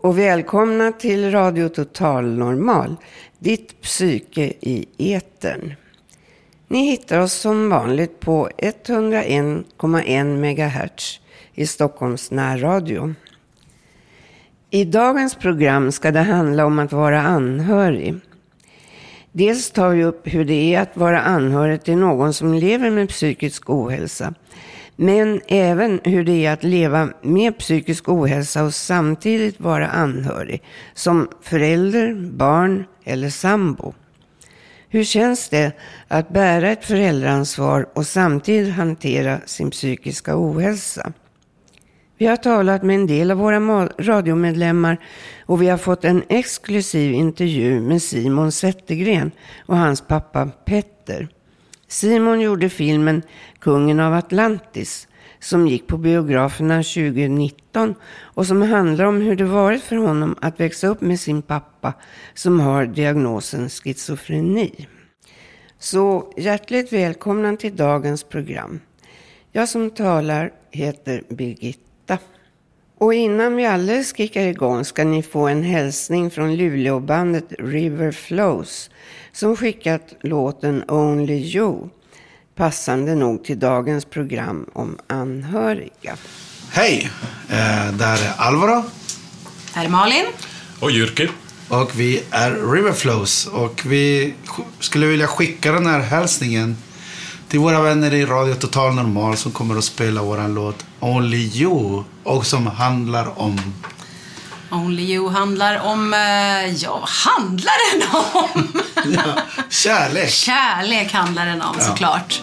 och välkomna till Radio Total Normal, ditt psyke i etern. Ni hittar oss som vanligt på 101,1 MHz i Stockholms närradio. I dagens program ska det handla om att vara anhörig. Dels tar vi upp hur det är att vara anhörig till någon som lever med psykisk ohälsa men även hur det är att leva med psykisk ohälsa och samtidigt vara anhörig, som förälder, barn eller sambo. Hur känns det att bära ett föräldraansvar och samtidigt hantera sin psykiska ohälsa? Vi har talat med en del av våra radiomedlemmar och vi har fått en exklusiv intervju med Simon Zettergren och hans pappa Petter. Simon gjorde filmen Kungen av Atlantis som gick på biograferna 2019 och som handlar om hur det varit för honom att växa upp med sin pappa som har diagnosen schizofreni. Så hjärtligt välkomna till dagens program. Jag som talar heter Birgitta. Och innan vi alldeles kickar igång ska ni få en hälsning från Luleåbandet River Flows som skickat låten Only You. Passande nog till dagens program om anhöriga. Hej! Eh, där är Alvaro. Här är Malin. Och Jyrki. Och vi är Riverflows. Och vi skulle vilja skicka den här hälsningen till våra vänner i Radio Total Normal som kommer att spela vår låt Only You. Och som handlar om Only You handlar om, eh, ja vad handlar den om? ja, kärlek. Kärlek handlar den om ja. såklart.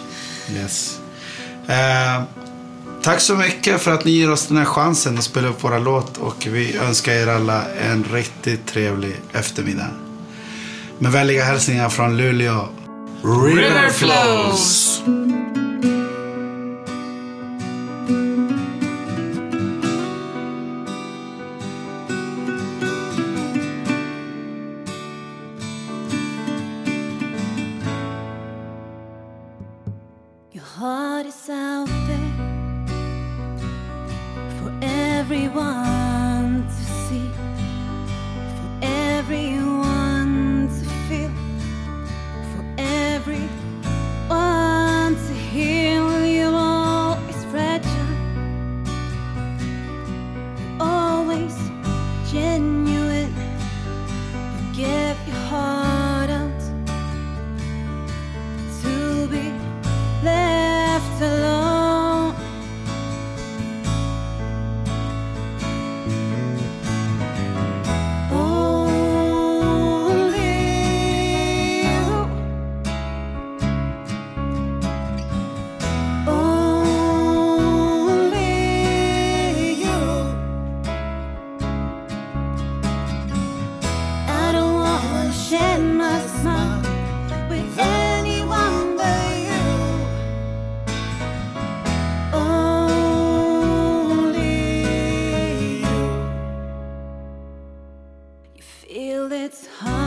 Yes. Eh, tack så mycket för att ni ger oss den här chansen att spela upp våra låt och vi önskar er alla en riktigt trevlig eftermiddag. Med vänliga hälsningar från Luleå. Riverflows! it's hard.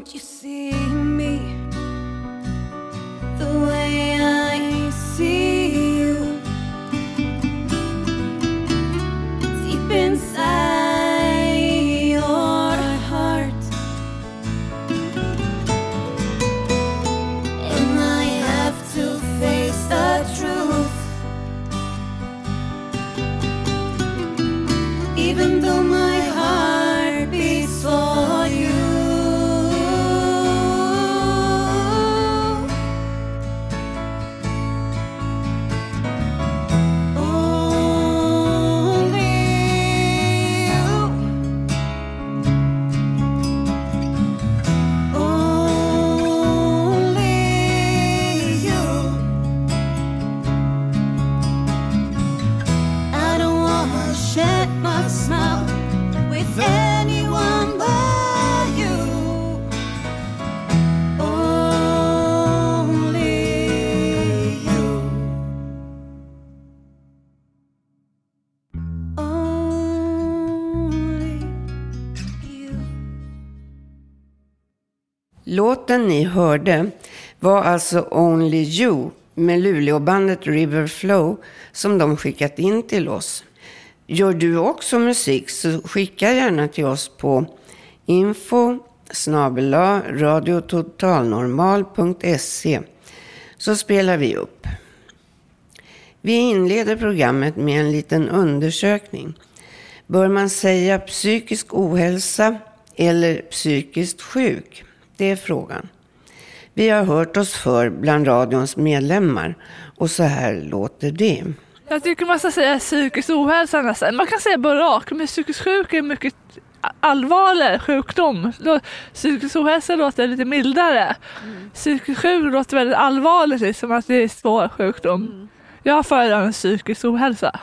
Don't you Låten ni hörde var alltså Only You med Luleåbandet River Flow som de skickat in till oss. Gör du också musik så skicka gärna till oss på info radiototalnormal.se så spelar vi upp. Vi inleder programmet med en liten undersökning. Bör man säga psykisk ohälsa eller psykiskt sjuk? Det är frågan. Vi har hört oss för bland radions medlemmar och så här låter det. Jag tycker man ska säga psykisk ohälsa nästan. Man kan säga bara rakt, men psykisk sjuk är mycket allvarlig sjukdom. Psykisk ohälsa låter lite mildare. Psykisk sjuk låter väldigt allvarligt, liksom att det är svår sjukdom. Jag föredrar psykisk ohälsa.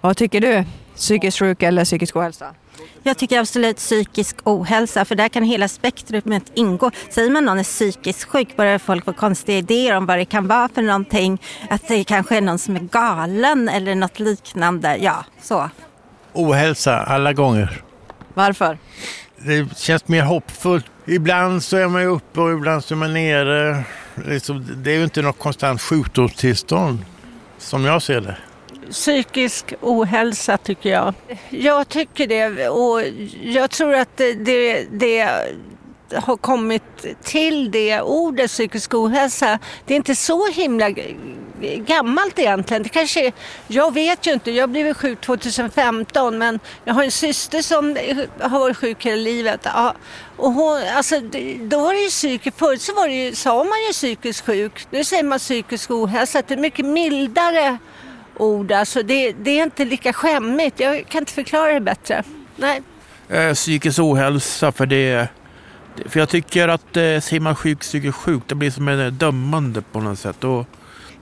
Vad tycker du? Psykisk sjuk eller psykisk ohälsa? Jag tycker absolut psykisk ohälsa, för där kan hela spektrumet ingå. Säger man någon är psykiskt sjuk börjar folk få konstiga idéer om vad det kan vara för någonting. Att det kanske är någon som är galen eller något liknande. Ja, så. Ohälsa alla gånger. Varför? Det känns mer hoppfullt. Ibland så är man ju uppe och ibland så är man nere. Liksom, det är ju inte något konstant sjukdomstillstånd som jag ser det. Psykisk ohälsa tycker jag. Jag tycker det och jag tror att det, det, har kommit till det ordet psykisk ohälsa. Det är inte så himla gammalt egentligen. Det kanske, jag vet ju inte, jag blev sjuk 2015 men jag har en syster som har varit sjuk hela livet. Ja, och hon, alltså, då var det ju psykiskt, förut så var det ju, sa man ju psykisk sjuk. Nu säger man psykisk ohälsa. Det är mycket mildare ord. Alltså det, det är inte lika skämmigt. Jag kan inte förklara det bättre. Nej. eh, psykisk ohälsa för det för jag tycker att eh, säger man sjuk, psykiskt sjuk, det blir som en dömande på något sätt. Och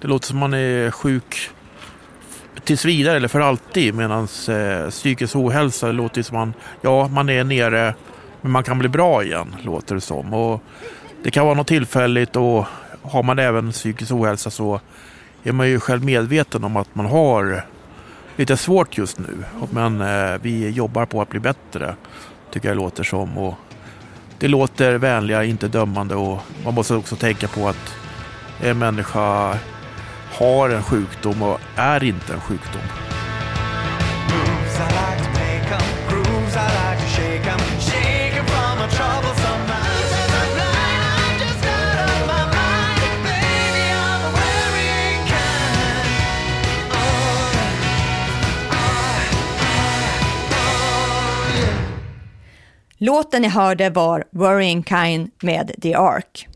det låter som man är sjuk tills vidare eller för alltid. Medan eh, psykisk ohälsa det låter som man, ja man är nere men man kan bli bra igen, låter det som. Och det kan vara något tillfälligt och har man även psykisk ohälsa så är man ju själv medveten om att man har lite svårt just nu. Men eh, vi jobbar på att bli bättre, tycker jag det låter som. Och det låter vänliga, inte dömande och man måste också tänka på att en människa har en sjukdom och är inte en sjukdom. Låten ni hörde var Worrying Kind med The Ark.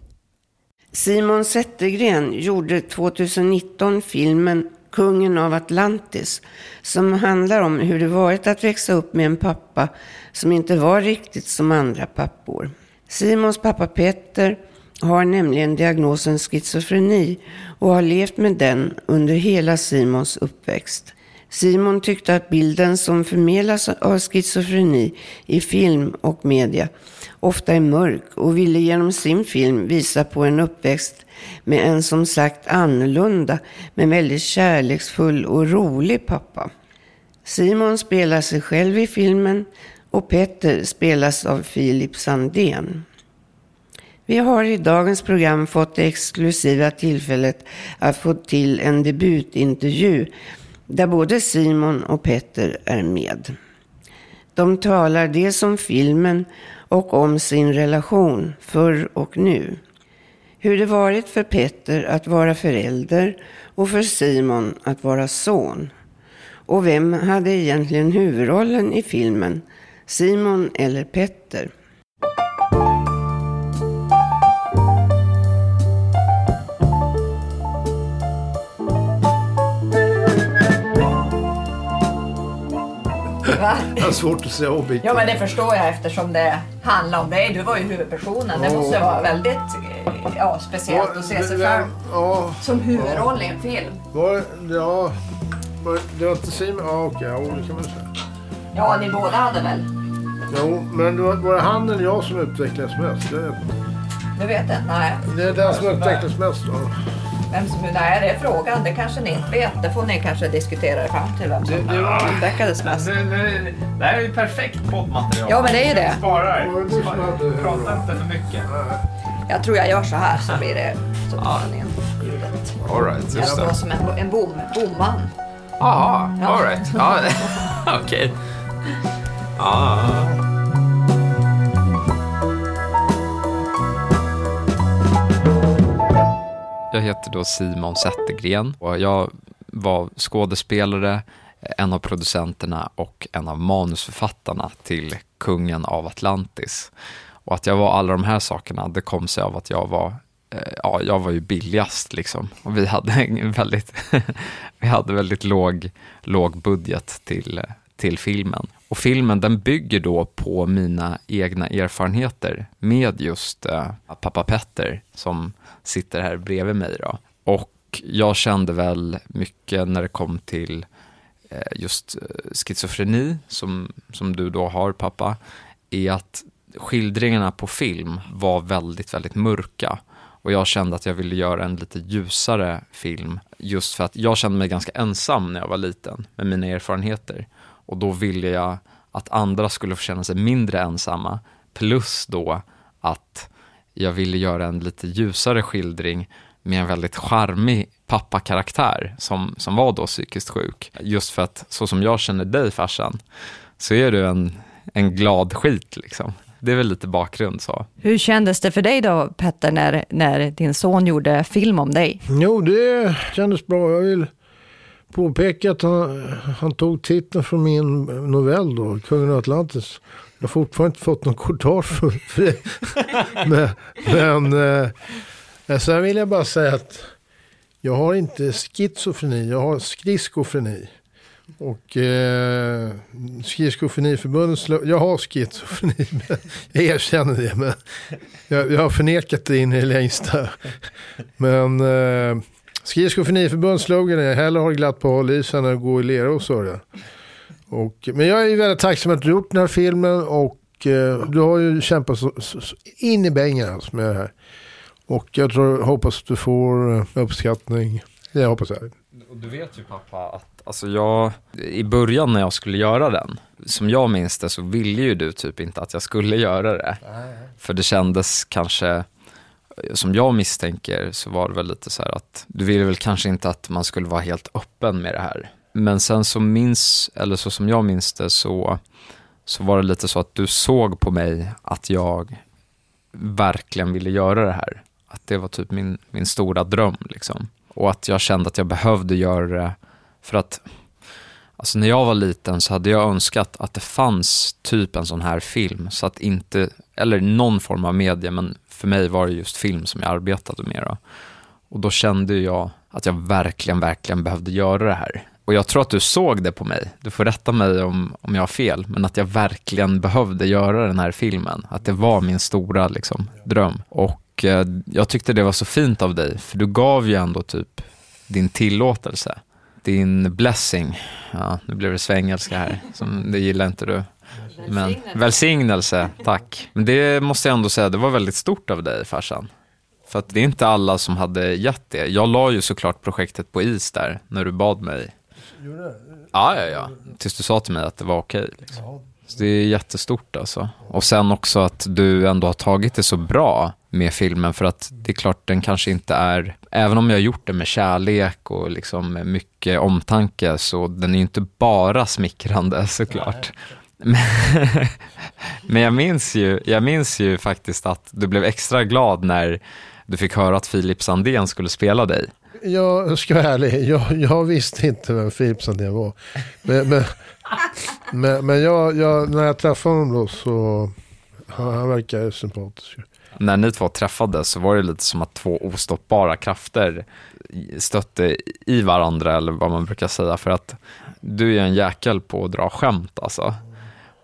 Simon Zettergren gjorde 2019 filmen Kungen av Atlantis som handlar om hur det varit att växa upp med en pappa som inte var riktigt som andra pappor. Simons pappa Petter har nämligen diagnosen schizofreni och har levt med den under hela Simons uppväxt. Simon tyckte att bilden som förmedlas av schizofreni i film och media ofta är mörk och ville genom sin film visa på en uppväxt med en som sagt annorlunda men väldigt kärleksfull och rolig pappa. Simon spelar sig själv i filmen och Petter spelas av Filip Sandén. Vi har i dagens program fått det exklusiva tillfället att få till en debutintervju där både Simon och Petter är med. De talar dels om filmen och om sin relation förr och nu. Hur det varit för Petter att vara förälder och för Simon att vara son. Och vem hade egentligen huvudrollen i filmen? Simon eller Petter? Va? Jag har svårt att säga objektivt. Ja men det förstår jag eftersom det handlar om dig. Du var ju huvudpersonen. Det måste vara väldigt eh, ja, speciellt att se sig själv Ja, som huvudroll i en film. var. Ja, var, det var inte Simon? Ja, okej. Ja, det kan man säga. Ja, ni båda hade väl? Jo, men det var, var det han eller jag som utvecklades mest? Det, Du vet det? Nej. det är den som utvecklades mest. Ja. Vem som, nej, det är frågan. Det kanske ni inte vet. Det får ni kanske diskutera er fram till vem som utvecklades mest. Det, det, det här är ju perfekt poddmaterial. Ja, men det är ju det. Sparar. Sparar. Prata inte för mycket. Jag tror jag gör så här så blir det så tar man in ljudet. All right, just Jag det. som en, en bom, bomman. Jaha, Ja. all right. Ja, okej. Ja. Jag heter då Simon Zettergren och jag var skådespelare, en av producenterna och en av manusförfattarna till Kungen av Atlantis. Och att jag var alla de här sakerna, det kom sig av att jag var eh, Ja, jag var ju billigast liksom. Och vi hade en väldigt, vi hade väldigt låg, låg budget till, eh, till filmen. Och filmen den bygger då på mina egna erfarenheter med just eh, pappa Petter som sitter här bredvid mig. Då. Och jag kände väl mycket när det kom till eh, just eh, schizofreni som, som du då har pappa, är att skildringarna på film var väldigt, väldigt mörka. Och jag kände att jag ville göra en lite ljusare film just för att jag kände mig ganska ensam när jag var liten med mina erfarenheter. Och då ville jag att andra skulle få känna sig mindre ensamma. Plus då att jag ville göra en lite ljusare skildring med en väldigt charmig pappakaraktär som, som var då psykiskt sjuk. Just för att så som jag känner dig farsan så är du en, en glad skit liksom. Det är väl lite bakgrund så. Hur kändes det för dig då, Petter, när, när din son gjorde film om dig? Jo, det kändes bra. Jag vill påpeka att han, han tog titeln från min novell då, Kungen av Atlantis. Jag har fortfarande inte fått någon courtage för, för det. men men eh, sen vill jag bara säga att jag har inte schizofreni, jag har skridskofreni. Och eh, Skridskofreniförbundet, slår- jag har schizofreni, jag erkänner det. Men jag, jag har förnekat det in i det längsta. Men eh, Skridskofreniförbundets slogan är hellre ha det glatt på håll i sig än att gå i lera och sörja. Och, men jag är väldigt tacksam att du gjort den här filmen och eh, du har ju kämpat så, så, så in i bängen alltså med det här. Och jag tror, hoppas att du får eh, uppskattning. Det hoppas jag. Och du vet ju pappa att alltså jag, i början när jag skulle göra den, som jag minns det så ville ju du typ inte att jag skulle göra det. För det kändes kanske, som jag misstänker så var det väl lite så här att du ville väl kanske inte att man skulle vara helt öppen med det här. Men sen så minns, eller så som jag minns det så, så var det lite så att du såg på mig att jag verkligen ville göra det här. Att det var typ min, min stora dröm liksom. Och att jag kände att jag behövde göra det för att Alltså när jag var liten så hade jag önskat att det fanns typ en sån här film, så att inte, eller någon form av media, men för mig var det just film som jag arbetade med. Då. Och då kände jag att jag verkligen, verkligen behövde göra det här. Och jag tror att du såg det på mig, du får rätta mig om, om jag har fel, men att jag verkligen behövde göra den här filmen. Att det var min stora liksom, dröm. Och eh, jag tyckte det var så fint av dig, för du gav ju ändå typ din tillåtelse din blessing. Ja, nu blev det svengelska här, som, det gillar inte du. Men, välsignelse, tack. Men det måste jag ändå säga, det var väldigt stort av dig farsan. För att det är inte alla som hade gett det. Jag la ju såklart projektet på is där, när du bad mig. Ja, ja, ja. Tills du sa till mig att det var okej. liksom. Så det är jättestort alltså. Och sen också att du ändå har tagit det så bra med filmen för att det är klart den kanske inte är, även om jag har gjort det med kärlek och liksom mycket omtanke så den är ju inte bara smickrande såklart. Men, men jag minns ju, jag minns ju faktiskt att du blev extra glad när du fick höra att Filip Sandén skulle spela dig. Jag ska vara ärlig, jag, jag visste inte vem Filip Sandén var. Men, men, men, men jag, jag, när jag träffade honom då så, han, han verkar sympatisk. När ni två träffades så var det lite som att två ostoppbara krafter stötte i varandra eller vad man brukar säga för att du är en jäkel på att dra skämt alltså.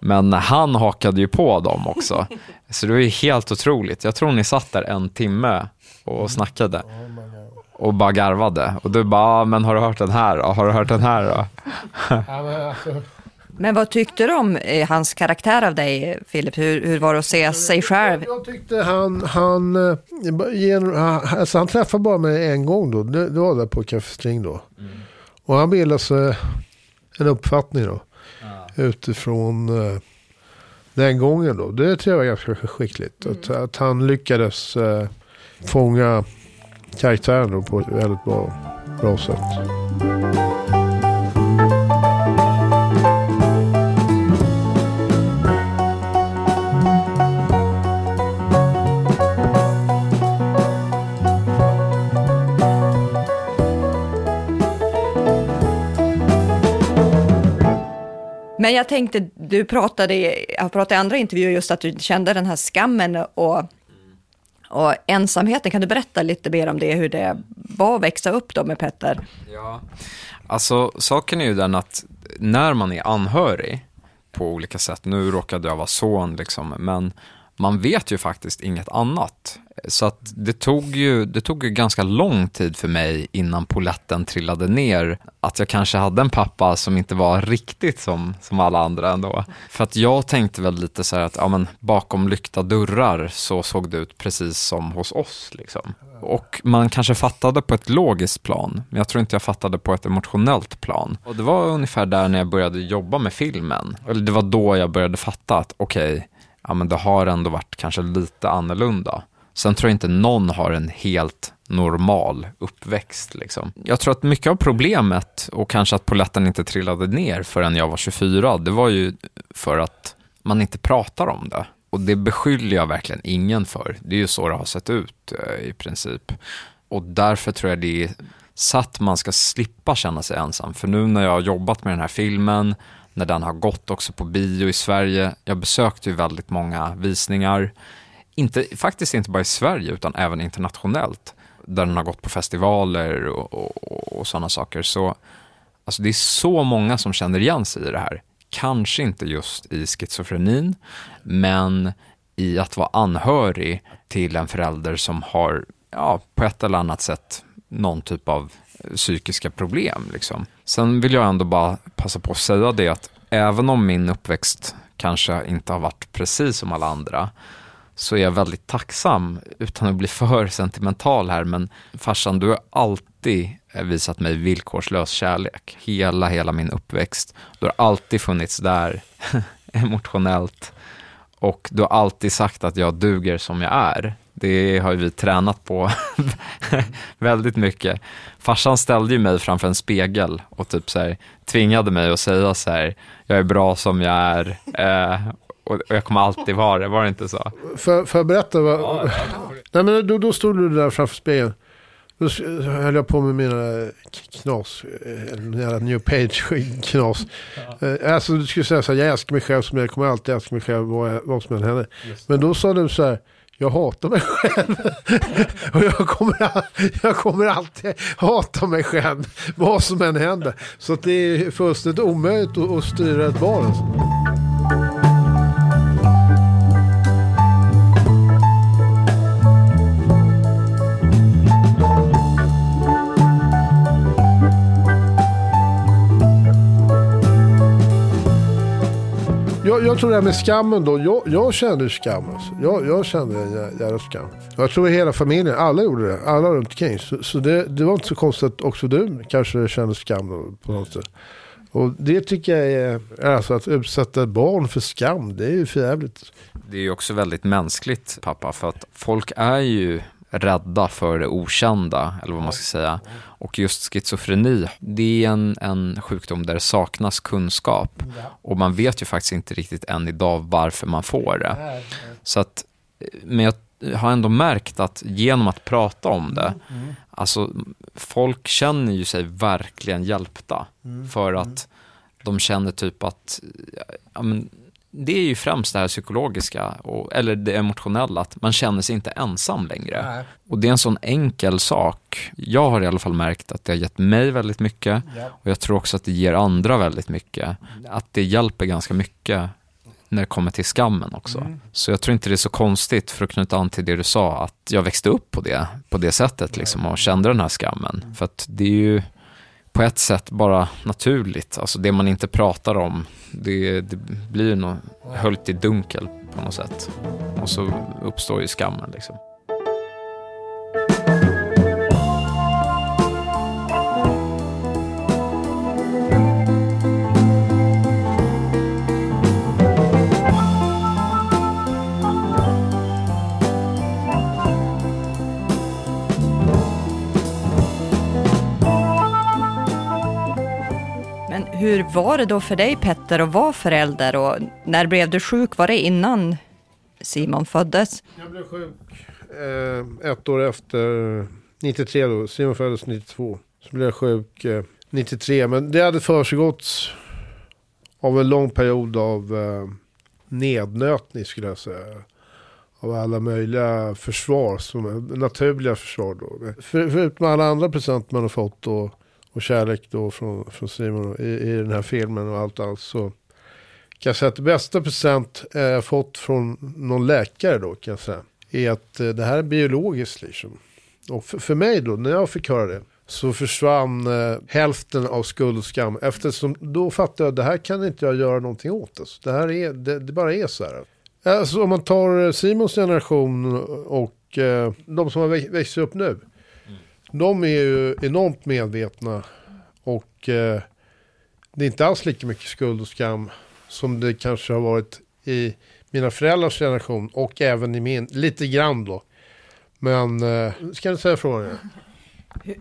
Men han hakade ju på dem också. Så det var ju helt otroligt. Jag tror ni satt där en timme och snackade. Och bara garvade. Och du bara, "Ah, men har du hört den här då? Har du hört den här då? Men vad tyckte du om eh, hans karaktär av dig, Filip? Hur, hur var det att se sig själv? Jag tyckte han, han, eh, han- alltså han träffade bara mig en gång då. Det, det var där på Café String då. Och han bildade sig en uppfattning då. Utifrån eh, den gången då. Det tror jag var ganska skickligt. Att, att han lyckades eh, fånga karaktären på ett väldigt bra, bra sätt. Men jag tänkte, du pratade, i- jag pratade i andra intervjuer just att du kände den här skammen och, och ensamheten. Kan du berätta lite mer om det, hur det var att växa upp då med Petter? Ja. Alltså, saken är ju den att när man är anhörig på olika sätt, nu råkade jag vara son liksom, men man vet ju faktiskt inget annat. Så att det tog ju, det tog ju ganska lång tid för mig innan poletten trillade ner. Att jag kanske hade en pappa som inte var riktigt som, som alla andra ändå. För att jag tänkte väl lite så här att ja, men bakom lyckta dörrar så såg det ut precis som hos oss. Liksom. Och man kanske fattade på ett logiskt plan, men jag tror inte jag fattade på ett emotionellt plan. Och det var ungefär där när jag började jobba med filmen. Eller det var då jag började fatta att okej, ja men det har ändå varit kanske lite annorlunda. Sen tror jag inte någon har en helt normal uppväxt. Liksom. Jag tror att mycket av problemet och kanske att poletten inte trillade ner förrän jag var 24, det var ju för att man inte pratar om det. Och det beskyller jag verkligen ingen för. Det är ju så det har sett ut eh, i princip. Och därför tror jag det är så att man ska slippa känna sig ensam. För nu när jag har jobbat med den här filmen, när den har gått också på bio i Sverige, jag besökte ju väldigt många visningar, inte, faktiskt inte bara i Sverige utan även internationellt, där den har gått på festivaler och, och, och sådana saker. Så alltså det är så många som känner igen sig i det här. Kanske inte just i schizofrenin, men i att vara anhörig till en förälder som har, ja, på ett eller annat sätt någon typ av psykiska problem. Liksom. Sen vill jag ändå bara passa på att säga det att även om min uppväxt kanske inte har varit precis som alla andra, så är jag väldigt tacksam, utan att bli för sentimental här, men farsan, du har alltid visat mig villkorslös kärlek. Hela, hela min uppväxt. Du har alltid funnits där, emotionellt. Och du har alltid sagt att jag duger som jag är. Det har ju vi tränat på väldigt mycket. Farsan ställde ju mig framför en spegel och typ så här, tvingade mig att säga så här, jag är bra som jag är. Eh, och och jag kommer alltid vara det, var det inte så? För, för jag berätta? Vad, nej, men då, då stod du där framför spegeln. Då höll jag på med mina knas, eh, jävla new page-knas. Eh, Alltså du skulle säga så här, jag älskar mig själv som jag kommer alltid älska mig själv vad, vad som än händer. Men då sa du så här, jag hatar mig själv. och jag kommer, all- jag kommer alltid hata mig själv, vad som än händer. Så att det är fullständigt omöjligt att, att styra ett barn. Alltså. Jag, jag tror det här med skammen då. Jag, jag kände skam. Alltså. Jag, jag kände en jävla skam. Jag tror hela familjen, alla gjorde det. Alla runt omkring. Så, så det, det var inte så konstigt att också du kanske kände skam då, på något sätt. Och det tycker jag är, alltså att utsätta barn för skam, det är ju för jävligt. Det är ju också väldigt mänskligt, pappa, för att folk är ju rädda för det okända, eller vad man ska säga. Och just schizofreni, det är en, en sjukdom där det saknas kunskap. Och man vet ju faktiskt inte riktigt än idag varför man får det. Så att, men jag har ändå märkt att genom att prata om det, alltså folk känner ju sig verkligen hjälpta. För att de känner typ att, ja, men, det är ju främst det här psykologiska, och, eller det emotionella, att man känner sig inte ensam längre. Nej. Och det är en sån enkel sak. Jag har i alla fall märkt att det har gett mig väldigt mycket Ja. och jag tror också att det ger andra väldigt mycket. Att det hjälper ganska mycket när det kommer till skammen också. Mm. Så jag tror inte det är så konstigt, för att knyta an till det du sa, att jag växte upp på det, på det sättet liksom, och kände den här skammen. För att det är ju på ett sätt bara naturligt. Alltså det man inte pratar om, det, det blir ju höljt i dunkel på något sätt. Och så uppstår ju skammen liksom. Hur var det då för dig Petter att vara förälder och när blev du sjuk? Var det innan Simon föddes? Jag blev sjuk eh, ett år efter, 93 då, Simon föddes 92. Så blev jag sjuk eh, 93, men det hade försiggått av en lång period av eh, nednötning skulle jag säga. Av alla möjliga försvar, som naturliga försvar då. För, förutom alla andra present man har fått och, och kärlek då från, från Simon i, i den här filmen och allt allt så kan jag säga att det bästa present eh, jag fått från någon läkare då kan jag säga. Är att eh, det här är biologiskt liksom. Och för, för mig då, när jag fick höra det. Så försvann eh, hälften av skuld och skam. Eftersom då fattade jag att det här kan inte jag göra någonting åt. Alltså. Det här är, det, det bara är så här. Alltså om man tar eh, Simons generation och eh, de som har växt upp nu. De är ju enormt medvetna. Och eh, det är inte alls lika mycket skuld och skam som det kanske har varit i mina föräldrars generation och även i min, lite grann då. Men, eh, ska du säga frågan?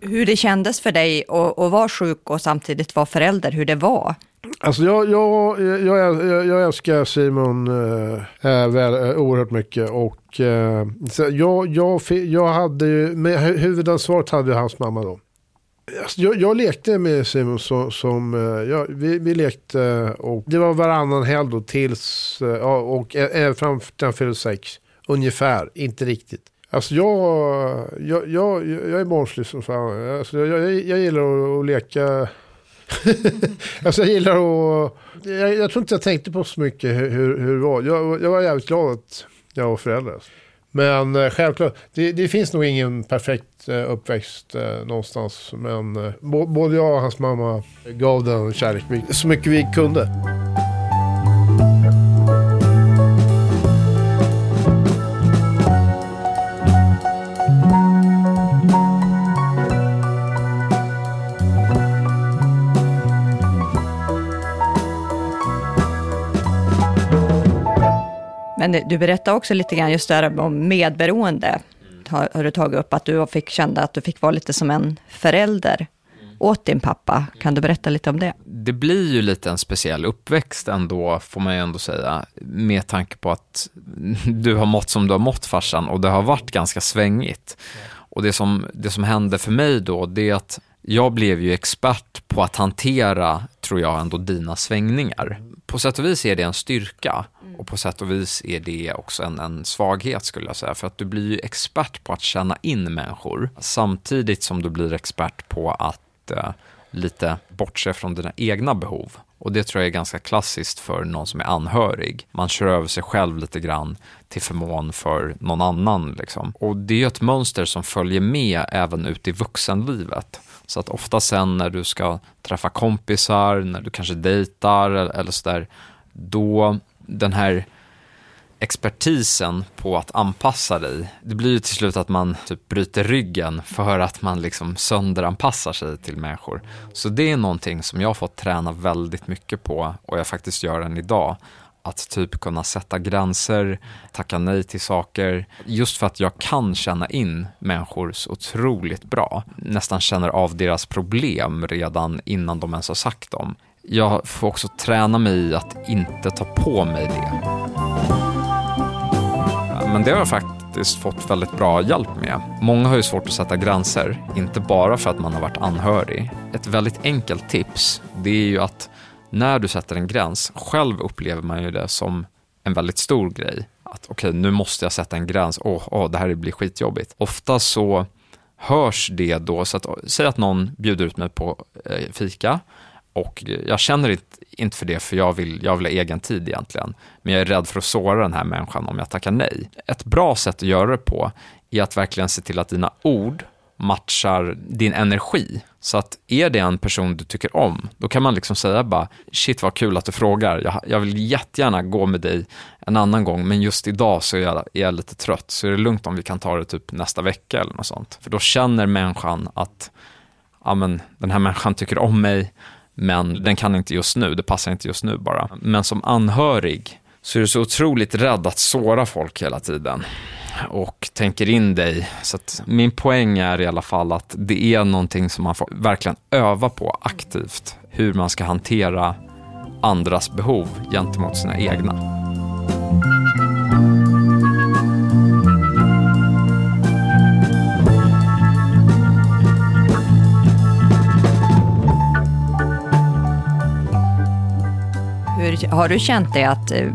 Hur- det kändes för dig att, att vara sjuk och samtidigt vara förälder, hur det var? Alltså jag, jag, jag, jag, älskar Simon äh, väl, äh, oerhört mycket och äh, jag, jag, jag hade ju, med huvudansvaret hade ju hans mamma då. Alltså, jag, jag lekte med Simon som, som ja, vi, vi lekte och det var varannan helg då tills, ja, och äh, fram till han fyllde sex. Ungefär, inte riktigt. Alltså jag, jag, jag, jag är barnslig som fan. Alltså jag, jag, jag gillar att, att leka alltså jag gillar att... Jag, jag tror inte jag tänkte på så mycket hur, hur, hur det var. Jag, jag var jävligt glad att jag var förälder. Alltså. Men eh, självklart, det, det finns nog ingen perfekt eh, uppväxt eh, någonstans. Men både jag och hans mamma gav den kärlek så mycket vi kunde. Men du berättade också lite grann just där om medberoende. Har, har du tagit upp att du fick känna att du fick vara lite som en förälder åt din pappa. Kan du berätta lite om det? Det blir ju lite en speciell uppväxt ändå, får man ju ändå säga, med tanke på att du har mått som du har mått farsan och det har varit ganska svängigt. Och det som, det som hände för mig då, det är att jag blev ju expert på att hantera, tror jag, ändå dina svängningar. På sätt och vis är det en styrka Mm. och på sätt och vis är det också en, en svaghet skulle jag säga. För att du blir ju expert på att känna in människor samtidigt som du blir expert på att eh, lite bortse från dina egna behov. Och det tror jag är ganska klassiskt för någon som är anhörig. Man kör över sig själv lite grann till förmån för någon annan. Liksom. Och det är ju ett mönster som följer med även ut i vuxenlivet. Så att ofta sen när du ska träffa kompisar, när du kanske dejtar eller sådär, då den här expertisen på att anpassa dig, det blir ju till slut att man typ bryter ryggen för att man liksom sönderanpassar sig till människor. Så det är någonting som jag har fått träna väldigt mycket på och jag faktiskt gör än idag. Att typ kunna sätta gränser, tacka nej till saker. Just för att jag kan känna in människor så otroligt bra. Nästan känner av deras problem redan innan de ens har sagt dem. Jag får också träna mig i att inte ta på mig det. Men det har jag faktiskt fått väldigt bra hjälp med. Många har ju svårt att sätta gränser, inte bara för att man har varit anhörig. Ett väldigt enkelt tips, det är ju att när du sätter en gräns, själv upplever man ju det som en väldigt stor grej. Att okej, okay, nu måste jag sätta en gräns, åh, oh, oh, det här blir skitjobbigt. Ofta så hörs det då, så att, säg att någon bjuder ut mig på eh, fika och jag känner inte, inte för det, för jag vill, jag vill ha egen tid egentligen. Men jag är rädd för att såra den här människan om jag tackar nej. Ett bra sätt att göra det på är att verkligen se till att dina ord matchar din energi. Så att är det en person du tycker om, då kan man liksom säga bara, shit vad kul att du frågar, jag, jag vill jättegärna gå med dig en annan gång, men just idag så är jag, är jag lite trött, så är det lugnt om vi kan ta det typ nästa vecka eller något sånt. För då känner människan att, ja men den här människan tycker om mig, men den kan inte just nu, det passar inte just nu bara. Men som anhörig så är du så otroligt rädd att såra folk hela tiden och tänker in dig. Så min poäng är i alla fall att det är någonting som man får verkligen öva på aktivt. Hur man ska hantera andras behov gentemot sina egna. Hur, har du känt det att eh,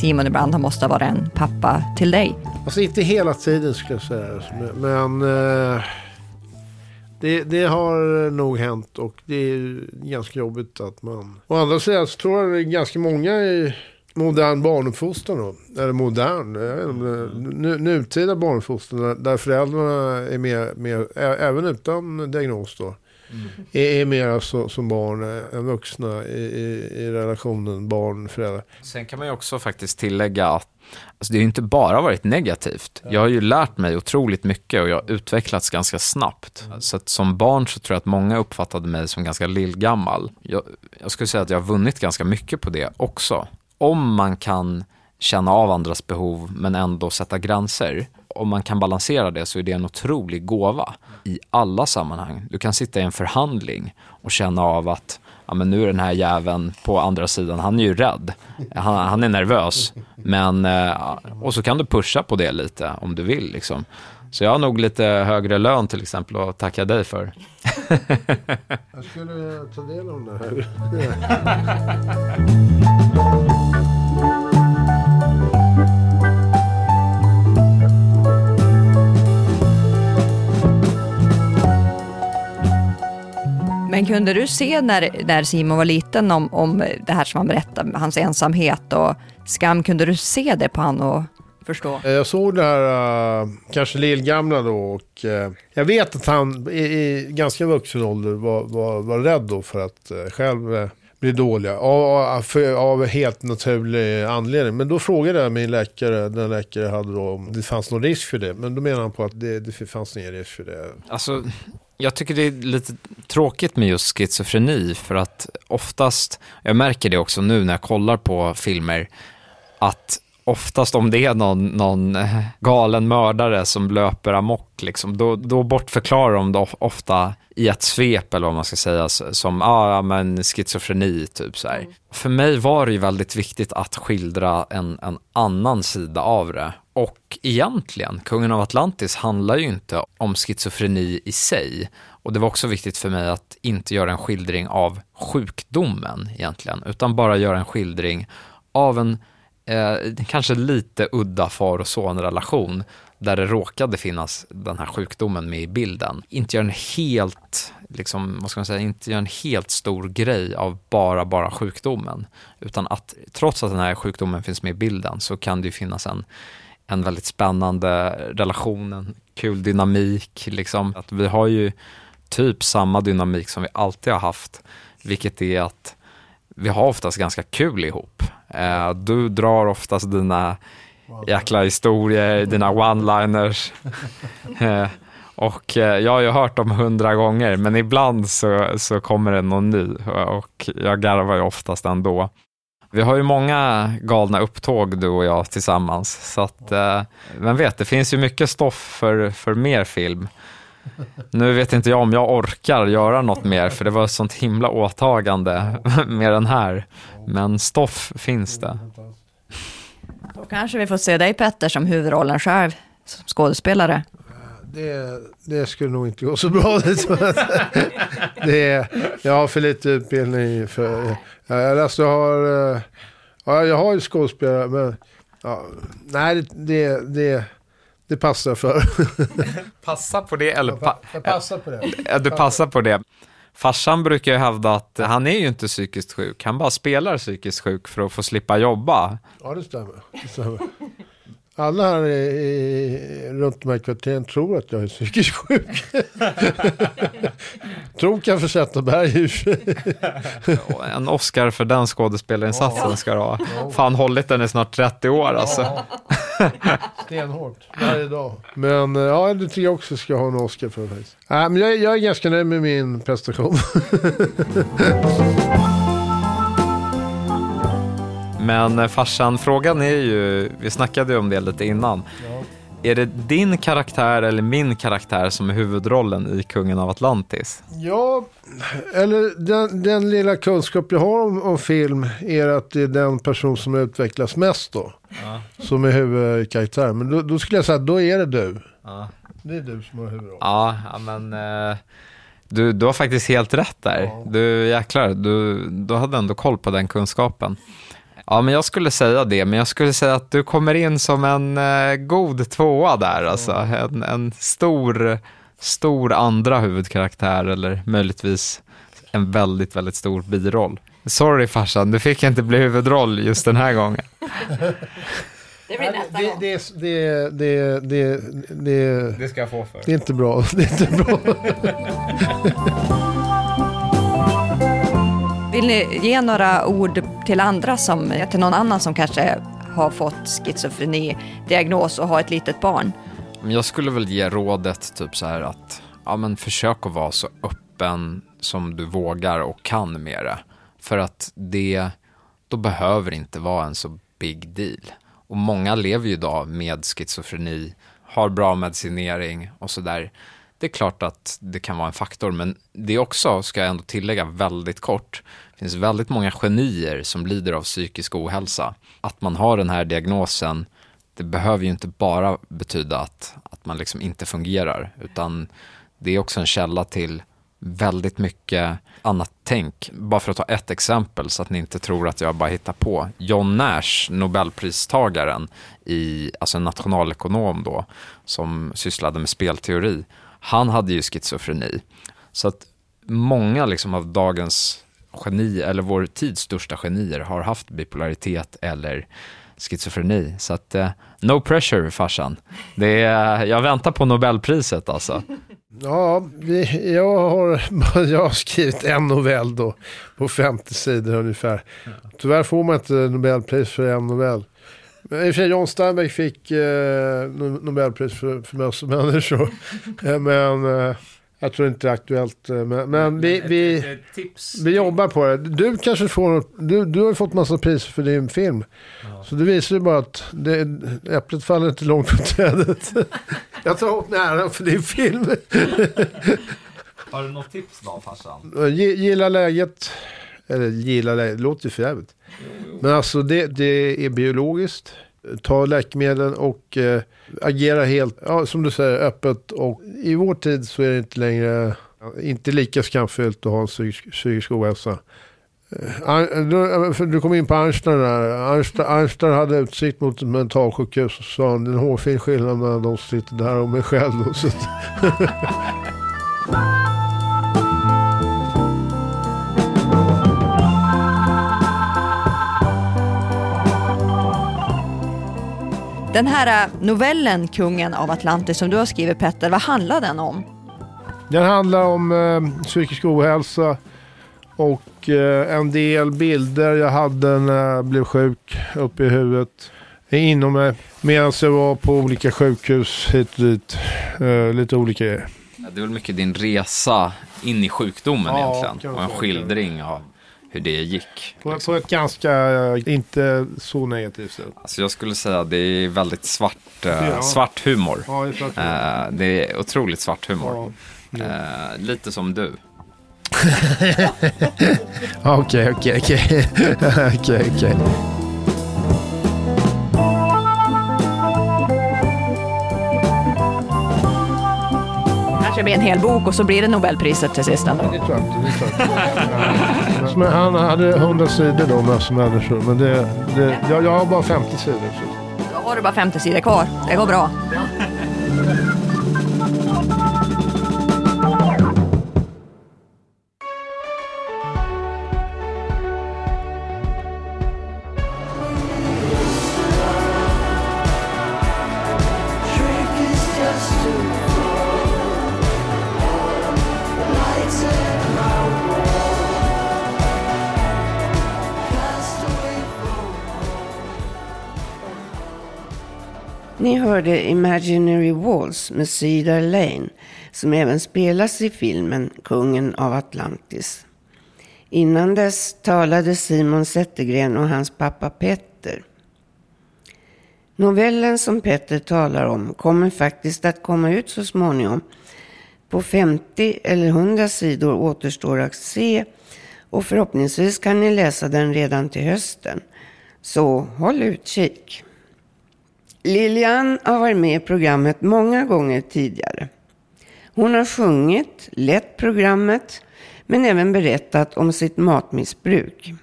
Simon ibland måste vara en pappa till dig? Alltså inte hela tiden skulle jag säga. Men eh, det, det, har nog hänt och det är ganska jobbigt att man... Å andra sidan så tror jag det är ganska många i modern barnuppfostran då. Eller modern, nu, nutida barnuppfostran. Där föräldrarna är mer, mer, även utan diagnos då Mm. Är, är mer så, som barn än vuxna i, i, i relationen barn-föräldrar. Sen kan man ju också faktiskt tillägga att Alltså det har ju inte bara varit negativt. Jag har ju lärt mig otroligt mycket och jag har utvecklats ganska snabbt. Mm. Så att som barn så tror jag att många uppfattade mig som ganska lillgammal. Jag, jag skulle säga att jag har vunnit ganska mycket på det också. Om man kan känna av andras behov men ändå sätta gränser om man kan balansera det så är det en otrolig gåva i alla sammanhang. Du kan sitta i en förhandling och känna av att ja, men nu är den här jäveln på andra sidan, han är ju rädd. Han, han är nervös. Men, eh, och så kan du pusha på det lite om du vill. Liksom. Så jag har nog lite högre lön till exempel att tacka dig för. jag skulle ta del av det här. Men kunde du se när, när Simon var liten om, om det här som han berättade, hans ensamhet och skam, kunde du se det på han och förstå? Eh, jag såg det här, uh, kanske lillgamla då och uh, jag vet att han i, i ganska vuxen ålder var, var, var rädd då för att själv bli dåliga av, för, av helt naturlig anledning. Men då frågade jag min läkare, den läkare hade då, om det fanns någon risk för det. Men då menade han på att det, det fanns ingen risk för det. Alltså, jag tycker det är lite tråkigt med just schizofreni för att oftast, jag märker det också nu när jag kollar på filmer, att oftast om det är någon, någon galen mördare som löper amok, liksom, då, då bortförklarar de det ofta i ett svep, eller vad man ska säga, som ah, men schizofreni, typ så mm. För mig var det ju väldigt viktigt att skildra en, en annan sida av det. Och egentligen, Kungen av Atlantis handlar ju inte om schizofreni i sig. Och det var också viktigt för mig att inte göra en skildring av sjukdomen egentligen, utan bara göra en skildring av en eh, kanske lite udda far och sonrelation där det råkade finnas den här sjukdomen med i bilden. Inte göra en helt, liksom, vad ska man säga, inte göra en helt stor grej av bara, bara sjukdomen. Utan att trots att den här sjukdomen finns med i bilden så kan det ju finnas en, en väldigt spännande relation, en kul dynamik. Liksom. Att vi har ju typ samma dynamik som vi alltid har haft, vilket är att vi har oftast ganska kul ihop. Eh, du drar oftast dina jäkla historier, dina one-liners. Eh, och eh, jag har ju hört dem hundra gånger, men ibland så, så kommer det någon ny och jag garvar ju oftast ändå. Vi har ju många galna upptåg du och jag tillsammans, så att eh, vem vet, det finns ju mycket stoff för, för mer film. Nu vet inte jag om jag orkar göra något mer, för det var ett sånt himla åtagande med den här. Men stoff finns det. Då kanske vi får se dig Petter som huvudrollen själv, som skådespelare. Det, det skulle nog inte gå så bra. Det, är, jag har för lite utbildning. För, jag, alltså, jag, har, eh, ja, jag har ju skådespelare, men ja, nej, det, det, det, passar för. Passa på det eller... Pa, jag passar på det. Du passar på det. Farsan brukar ju hävda att han är ju inte psykiskt sjuk, han bara spelar psykiskt sjuk för att få slippa jobba. Ja, det stämmer. Det stämmer. Alla här i, i, runt de här kvarteren tror att jag är psykiskt sjuk. tror kanske Zetterberg i. En Oscar för den skådespelarinsatsen ska du ha. Fan, hållit den i snart 30 år alltså. Stenhårt, varje dag. Men eh, ja, det tycker jag också ska ha en Oscar för. Faktiskt. Äh, men jag, jag är ganska nöjd med min prestation. Men eh, farsan, frågan är ju, vi snackade ju om det lite innan. Är det din karaktär eller min karaktär som är huvudrollen i Kungen av Atlantis? Ja, eller den, den lilla kunskap jag har om, om, film är att det är den person som utvecklas mest då. Ja. Som är huvudkaraktär. Men då, då, skulle jag säga att då är det du. Ja. Det är du som har huvudrollen. Ja, ja men eh, du, du har faktiskt helt rätt där. Ja. Du jäklar, du, du hade ändå koll på den kunskapen. Ja, men jag skulle säga det, men jag skulle säga att du kommer in som en eh, god tvåa där, alltså. En, en stor, stor andra huvudkaraktär eller möjligtvis en väldigt, väldigt stor biroll. Sorry farsan, du fick inte bli huvudroll just den här gången. Det blir nästa det, gång. det, det, det, det, det, Det ska jag få för. det är inte bra. Det är inte bra. Vill ni ge några ord till andra som, till någon annan som kanske har fått schizofreni-diagnos och har ett litet barn? Jag skulle väl ge rådet typ så här att ja, men försök att vara så öppen som du vågar och kan med det. För att det, då behöver det inte vara en så big deal. Och många lever ju idag med schizofreni, har bra medicinering och sådär. Det är klart att det kan vara en faktor, men det är också, ska jag ändå tillägga väldigt kort, det finns väldigt många genier som lider av psykisk ohälsa. Att man har den här diagnosen, det behöver ju inte bara betyda att, att man liksom inte fungerar, utan det är också en källa till väldigt mycket annat tänk. Bara för att ta ett exempel så att ni inte tror att jag bara hittar på. John Nash, Nobelpristagaren, i, alltså en nationalekonom då, som sysslade med spelteori, han hade ju schizofreni. Så att många liksom av dagens geni, eller vår tids största genier har haft bipolaritet eller schizofreni. Så att, eh, no pressure farsan. Det är, jag väntar på Nobelpriset alltså. Ja, vi, jag, har, jag har skrivit en novell då på 50 sidor ungefär. Tyvärr får man inte Nobelpris för en novell. Men I och för sig, John Steinbeck fick eh, No- Nobelpris för, för människor. Eh, men eh, jag tror inte det är aktuellt. eh, Men, men vi, vi, vi jobbar på det. Du kanske får du, du har ju fått massa priser för din film. Så det visar ju bara att det, äpplet faller inte långt från trädet. jag tar åt nära för din film. Har du något tips då farsan? Gi- Gilla läget. Eller gilla läget, det låter ju för jävligt. Men alltså det, det är biologiskt. Ta läkemedlen och eh, agera helt, ja, som du säger, öppet. Och i vår tid så är det inte längre, inte lika skamfyllt att ha en psykisk, psykisk ohälsa. Eh, du, kom in på Einstein där. Einstein, Einstein hade utsikt mot ett mentalsjukhus och sa det är en hårfin skillnad mellan de som sitter där och mig själv. Den här eh, novellen Kungen av Atlantis som du har skrivit Petter, vad handlar den om? Den handlar om eh, psykisk ohälsa och eh, en del bilder jag hade när jag blev sjuk uppe i huvudet. inom mig. Medan jag var på olika sjukhus hit och dit. Eh, lite olika grejer. Ja, Det är väl mycket din resa in i sjukdomen Ja, egentligen. Och en skildring av hur det gick. På, på ett ganska, inte så negativt sätt. Alltså jag skulle säga att det är väldigt svart, eh, Ja. svart humor. Ja, det är. Eh, det är otroligt svart humor. Eh, lite som du. Okej, okej, okej. Okej, okej. Kanske blir en hel bok och så blir det Nobelpriset till sist. Ändå. Det jag inte. Det tror jag inte. Men han hade 100 sidor då med som människor. Men det, det, jag, jag har bara 50 sidor. Då har du bara 50 sidor kvar. Det går bra. Ni hörde Imaginary Walls med Cedar Lane som även spelas i filmen Kungen av Atlantis. Innan dess talade Simon Zettergren och hans pappa Petter. Novellen som Petter talar om kommer faktiskt att komma ut så småningom. På 50 eller 100 sidor återstår att se och förhoppningsvis kan ni läsa den redan till hösten. Så håll utkik. Lilian har varit med i programmet många gånger tidigare. Hon har sjungit, lett programmet, men även berättat om sitt matmissbruk.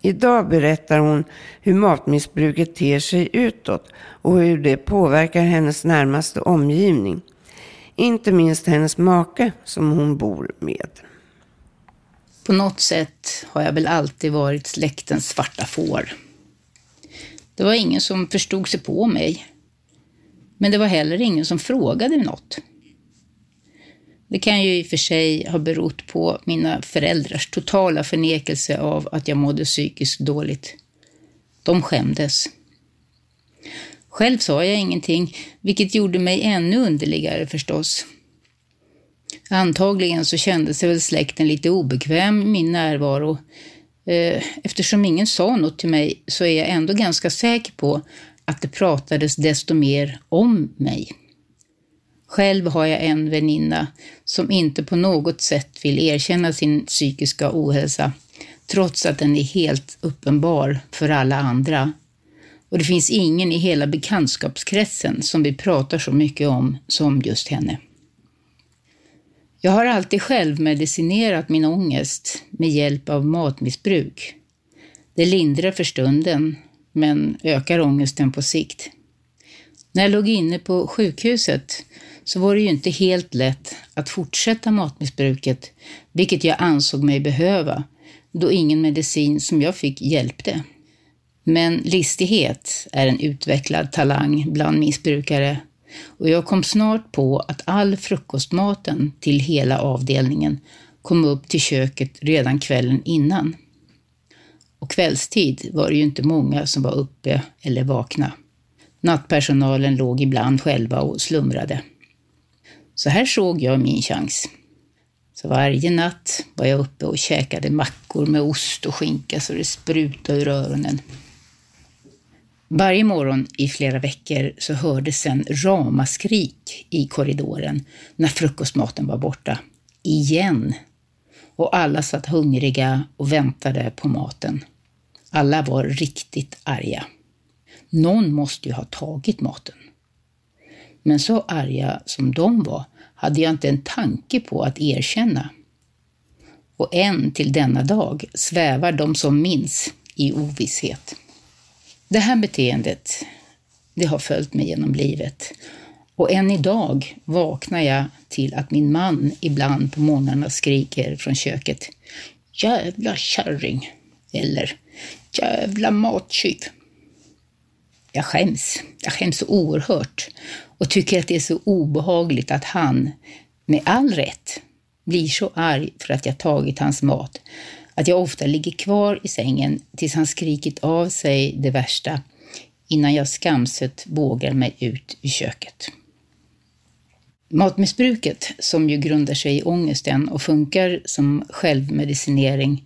Idag berättar hon hur matmissbruket ter sig utåt och hur det påverkar hennes närmaste omgivning. Inte minst hennes make som hon bor med. På något sätt har jag väl alltid varit släktens svarta får. Det var ingen som förstod sig på mig. Men det var heller ingen som frågade något. Det kan ju i och för sig ha berott på mina föräldrars totala förnekelse av att jag mådde psykiskt dåligt. De skämdes. Själv sa jag ingenting, vilket gjorde mig ännu underligare förstås. Antagligen så kände sig väl släkten lite obekväm i min närvaro. Eh, eftersom ingen sa något till mig så är jag ändå ganska säker på att det pratades desto mer om mig. Själv har jag en väninna som inte på något sätt vill erkänna sin psykiska ohälsa, trots att den är helt uppenbar för alla andra. Och det finns ingen i hela bekantskapskretsen som vi pratar så mycket om som just henne. Jag har alltid själv medicinerat min ångest med hjälp av matmissbruk. Det lindrar för stunden, men ökar ångesten på sikt. När jag låg inne på sjukhuset så var det ju inte helt lätt att fortsätta matmissbruket, vilket jag ansåg mig behöva, då ingen medicin som jag fick hjälpte. Men listighet är en utvecklad talang bland missbrukare och jag kom snart på att all frukostmaten till hela avdelningen kom upp till köket redan kvällen innan. Och kvällstid var det ju inte många som var uppe eller vakna. Nattpersonalen låg ibland själva och slumrade. Så här såg jag min chans. Så varje natt var jag uppe och käkade mackor med ost och skinka så det sprutade ur öronen. Varje morgon i flera veckor så hördes en ramaskrik i korridoren när frukostmaten var borta. Igen! Och alla satt hungriga och väntade på maten. Alla var riktigt arga. Någon måste ju ha tagit maten. Men så arga som de var hade jag inte en tanke på att erkänna. Och än till denna dag svävar de som minns i ovisshet. Det här beteendet, det har följt mig genom livet. Och än idag vaknar jag till att min man ibland på morgnarna skriker från köket. Jävla kärring! Eller jävla mattjuv! Jag skäms. Jag skäms så oerhört och tycker att det är så obehagligt att han, med all rätt, blir så arg för att jag tagit hans mat att jag ofta ligger kvar i sängen tills han skrikit av sig det värsta. innan jag skamset vågar mig ut i köket. Matmissbruket, som ju grundar sig i ångesten och funkar som självmedicinering,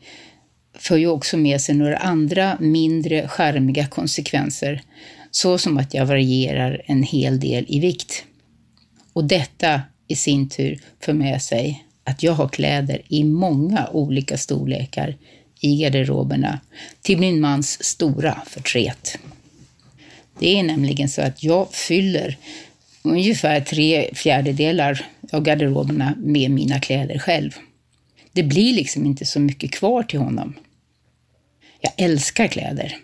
för ju också med sig några andra mindre charmiga konsekvenser, såsom att jag varierar en hel del i vikt. Och detta i sin tur för med sig att jag har kläder i många olika storlekar i garderoberna till min mans stora förtret. Det är nämligen så att jag fyller ungefär tre fjärdedelar av garderoberna med mina kläder själv. Det blir liksom inte så mycket kvar till honom. Jag älskar kläder.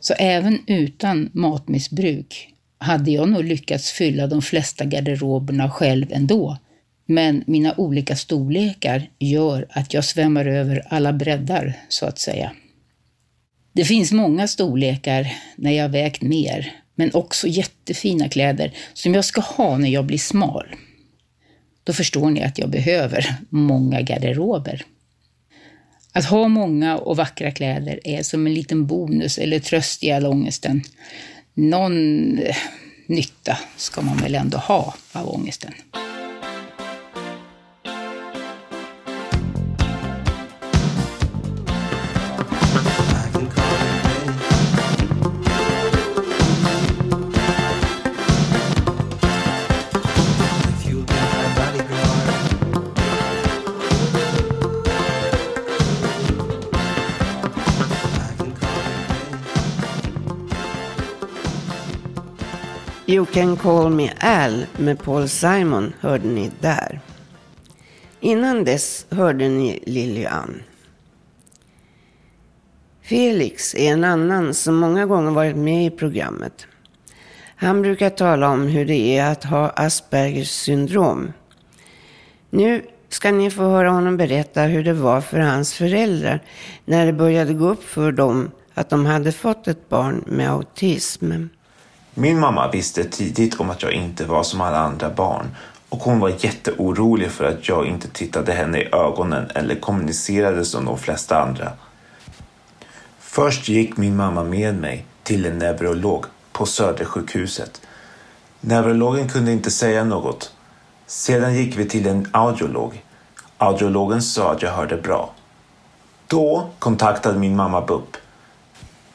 Så även utan matmissbruk hade jag nog lyckats fylla de flesta garderoberna själv ändå. Men mina olika storlekar gör att jag svämmar över alla breddar, så att säga. Det finns många storlekar när jag vägt mer, men också jättefina kläder som jag ska ha när jag blir smal. Då förstår ni att jag behöver många garderober. Att ha många och vackra kläder är som en liten bonus eller tröst i all ångesten. Någon nytta ska man väl ändå ha av ångesten. You can call me Al med Paul Simon hörde ni där. Innan dess hörde ni Lily Ann. Felix är en annan som många gånger varit med i programmet. Han brukar tala om hur det är att ha Aspergers syndrom. Nu ska ni få höra honom berätta hur det var för hans föräldrar när det började gå upp för dem att de hade fått ett barn med autism. Min mamma visste tidigt om att jag inte var som alla andra barn och hon var jätteorolig för att jag inte tittade henne i ögonen eller kommunicerade som de flesta andra. Först gick min mamma med mig till en neurolog på Södersjukhuset. Neurologen kunde inte säga något. Sedan gick vi till en audiolog. Audiologen sa att jag hörde bra. Då kontaktade min mamma BUP.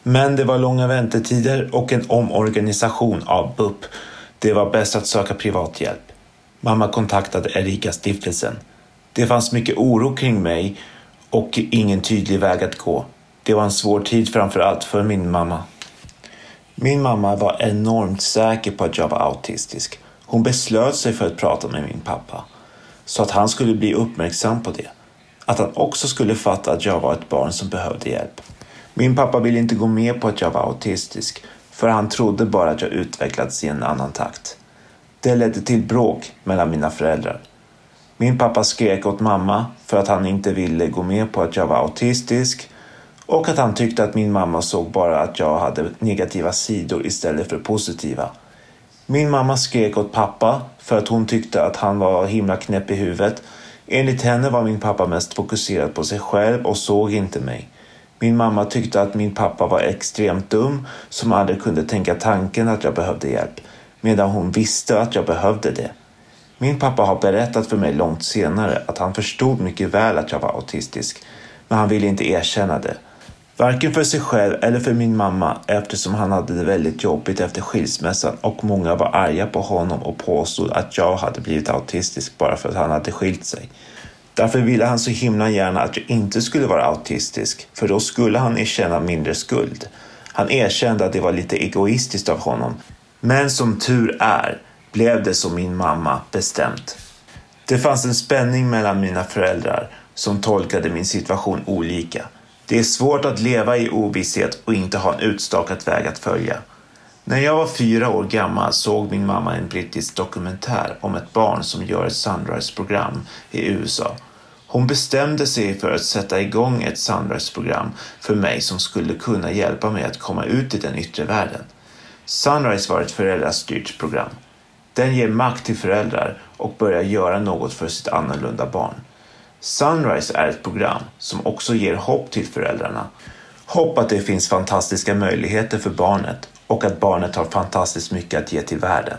Men det var långa väntetider och en omorganisation av BUP. Det var bäst att söka privat hjälp. Mamma kontaktade Erika-stiftelsen. Det fanns mycket oro kring mig och ingen tydlig väg att gå. Det var en svår tid framför allt för min mamma. Min mamma var enormt säker på att jag var autistisk. Hon beslöt sig för att prata med min pappa. Så att han skulle bli uppmärksam på det. Att han också skulle fatta att jag var ett barn som behövde hjälp. Min pappa ville inte gå med på att jag var autistisk för han trodde bara att jag utvecklats i en annan takt. Det ledde till bråk mellan mina föräldrar. Min pappa skrek åt mamma för att han inte ville gå med på att jag var autistisk och att han tyckte att min mamma såg bara att jag hade negativa sidor istället för positiva. Min mamma skrek åt pappa för att hon tyckte att han var himla knäpp i huvudet. Enligt henne var min pappa mest fokuserad på sig själv och såg inte mig. Min mamma tyckte att min pappa var extremt dum som aldrig kunde tänka tanken att jag behövde hjälp, medan hon visste att jag behövde det. Min pappa har berättat för mig långt senare att han förstod mycket väl att jag var autistisk, men han ville inte erkänna det. Varken för sig själv eller för min mamma eftersom han hade det väldigt jobbigt efter skilsmässan och många var arga på honom och påstod att jag hade blivit autistisk bara för att han hade skilt sig. Därför ville han så himla gärna att jag inte skulle vara autistisk, för då skulle han erkänna mindre skuld. Han erkände att det var lite egoistiskt av honom. Men som tur är blev det som min mamma bestämt. Det fanns en spänning mellan mina föräldrar som tolkade min situation olika. Det är svårt att leva i ovisshet och inte ha en utstakad väg att följa. När jag var fyra år gammal såg min mamma en brittisk dokumentär om ett barn som gör ett Sunrise-program i USA. Hon bestämde sig för att sätta igång ett Sunrise-program för mig som skulle kunna hjälpa mig att komma ut i den yttre världen. Sunrise var ett föräldrastyrt program. Den ger makt till föräldrar och börjar göra något för sitt annorlunda barn. Sunrise är ett program som också ger hopp till föräldrarna. Hopp att det finns fantastiska möjligheter för barnet och att barnet har fantastiskt mycket att ge till världen.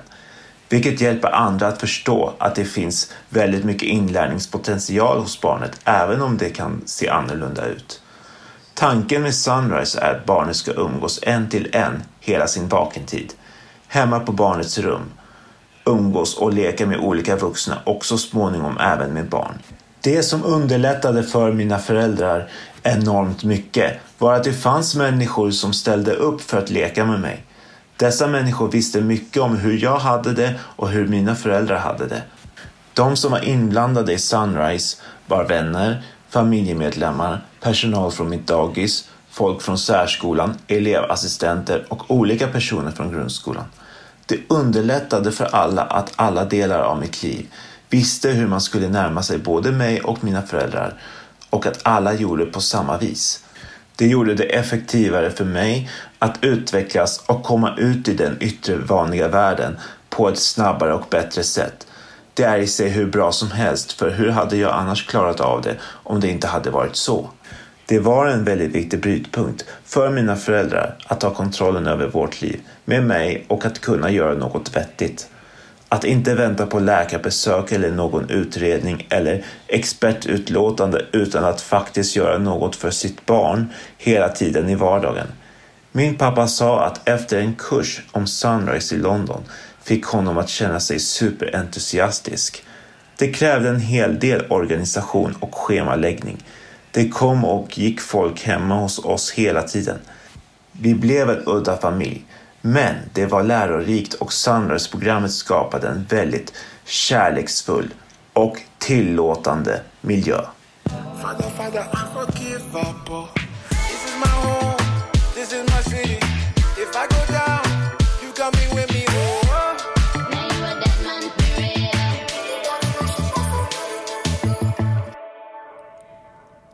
Vilket hjälper andra att förstå att det finns väldigt mycket inlärningspotential hos barnet även om det kan se annorlunda ut. Tanken med Sunrise är att barnet ska umgås en till en hela sin vakentid. Hemma på barnets rum. Umgås och leka med olika vuxna och så småningom även med barn. Det som underlättade för mina föräldrar enormt mycket var att det fanns människor som ställde upp för att leka med mig. Dessa människor visste mycket om hur jag hade det och hur mina föräldrar hade det. De som var inblandade i Sunrise var vänner, familjemedlemmar, personal från mitt dagis, folk från särskolan, elevassistenter och olika personer från grundskolan. Det underlättade för alla att alla delar av mitt liv visste hur man skulle närma sig både mig och mina föräldrar och att alla gjorde på samma vis. Det gjorde det effektivare för mig att utvecklas och komma ut i den yttre vanliga världen på ett snabbare och bättre sätt. Det är i sig hur bra som helst, för hur hade jag annars klarat av det om det inte hade varit så? Det var en väldigt viktig brytpunkt för mina föräldrar att ta kontrollen över vårt liv med mig och att kunna göra något vettigt. Att inte vänta på läkarbesök eller någon utredning eller expertutlåtande utan att faktiskt göra något för sitt barn hela tiden i vardagen. Min pappa sa att efter en kurs om Sunrise i London fick honom att känna sig superentusiastisk. Det krävde en hel del organisation och schemaläggning. Det kom och gick folk hemma hos oss hela tiden. Vi blev en udda familj, men det var lärorikt och Sunrise-programmet skapade en väldigt kärleksfull och tillåtande miljö. Father, Father,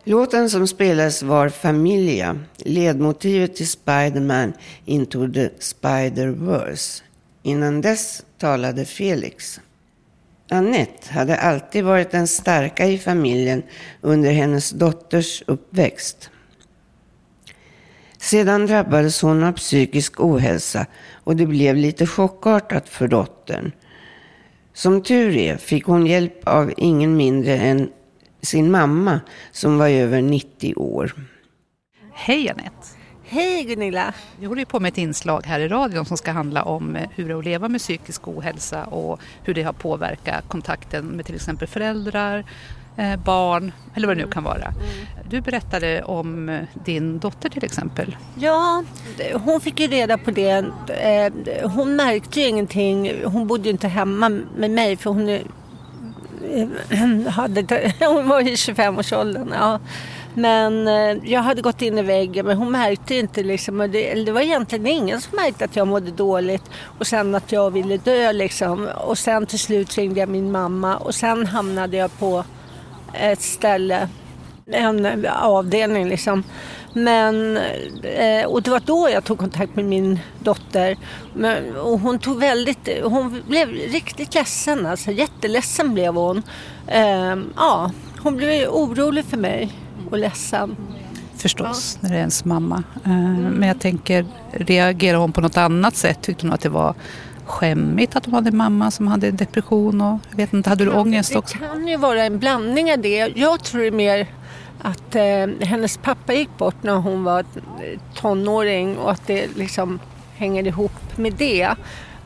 Låten som spelades var Familia, ledmotivet till Spiderman Into the Spider-Verse. Innan dess talade Felix. Annette hade alltid varit den starka i familjen under hennes dotters uppväxt. Sedan drabbades hon av psykisk ohälsa och det blev lite chockartat för dottern. Som tur är fick hon hjälp av ingen mindre än sin mamma som var över 90 år. Hej Anette! Hej Gunilla! Vi håller ju på med ett inslag här i radion som ska handla om eh, hur det är att leva med psykisk ohälsa och hur det har påverkat kontakten med till exempel föräldrar, eh, barn eller vad det nu kan vara. Du berättade om eh, din dotter till exempel. Ja, hon fick ju reda på det. Hon märkte ju ingenting. Hon bodde ju inte hemma med mig för hon är- hade, hon var i 25-årsåldern. Ja. Men eh, jag hade gått in i väggen men hon märkte inte liksom. och Det, det var egentligen ingen som märkte att jag mådde dåligt och sen att jag ville dö liksom. Och sen till slut ringde jag min mamma och sen hamnade jag på ett ställe, en avdelning liksom. Men, eh, och det var då jag tog kontakt med min dotter. Men, och hon tog väldigt, hon blev riktigt ledsen alltså. Jätteledsen blev hon. Eh, ja, hon blev orolig för mig och ledsen. Förstås, när det är ens mamma. Eh, Men jag tänker, reagerade hon på något annat sätt? Tyckte hon att det var skämmigt att hon hade mamma som hade depression och jag vet inte, hade du ångest också? Det kan ju vara en blandning av det. Jag tror det är mer att eh, hennes pappa gick bort när hon var eh, tonåring och att det liksom hänger ihop med det.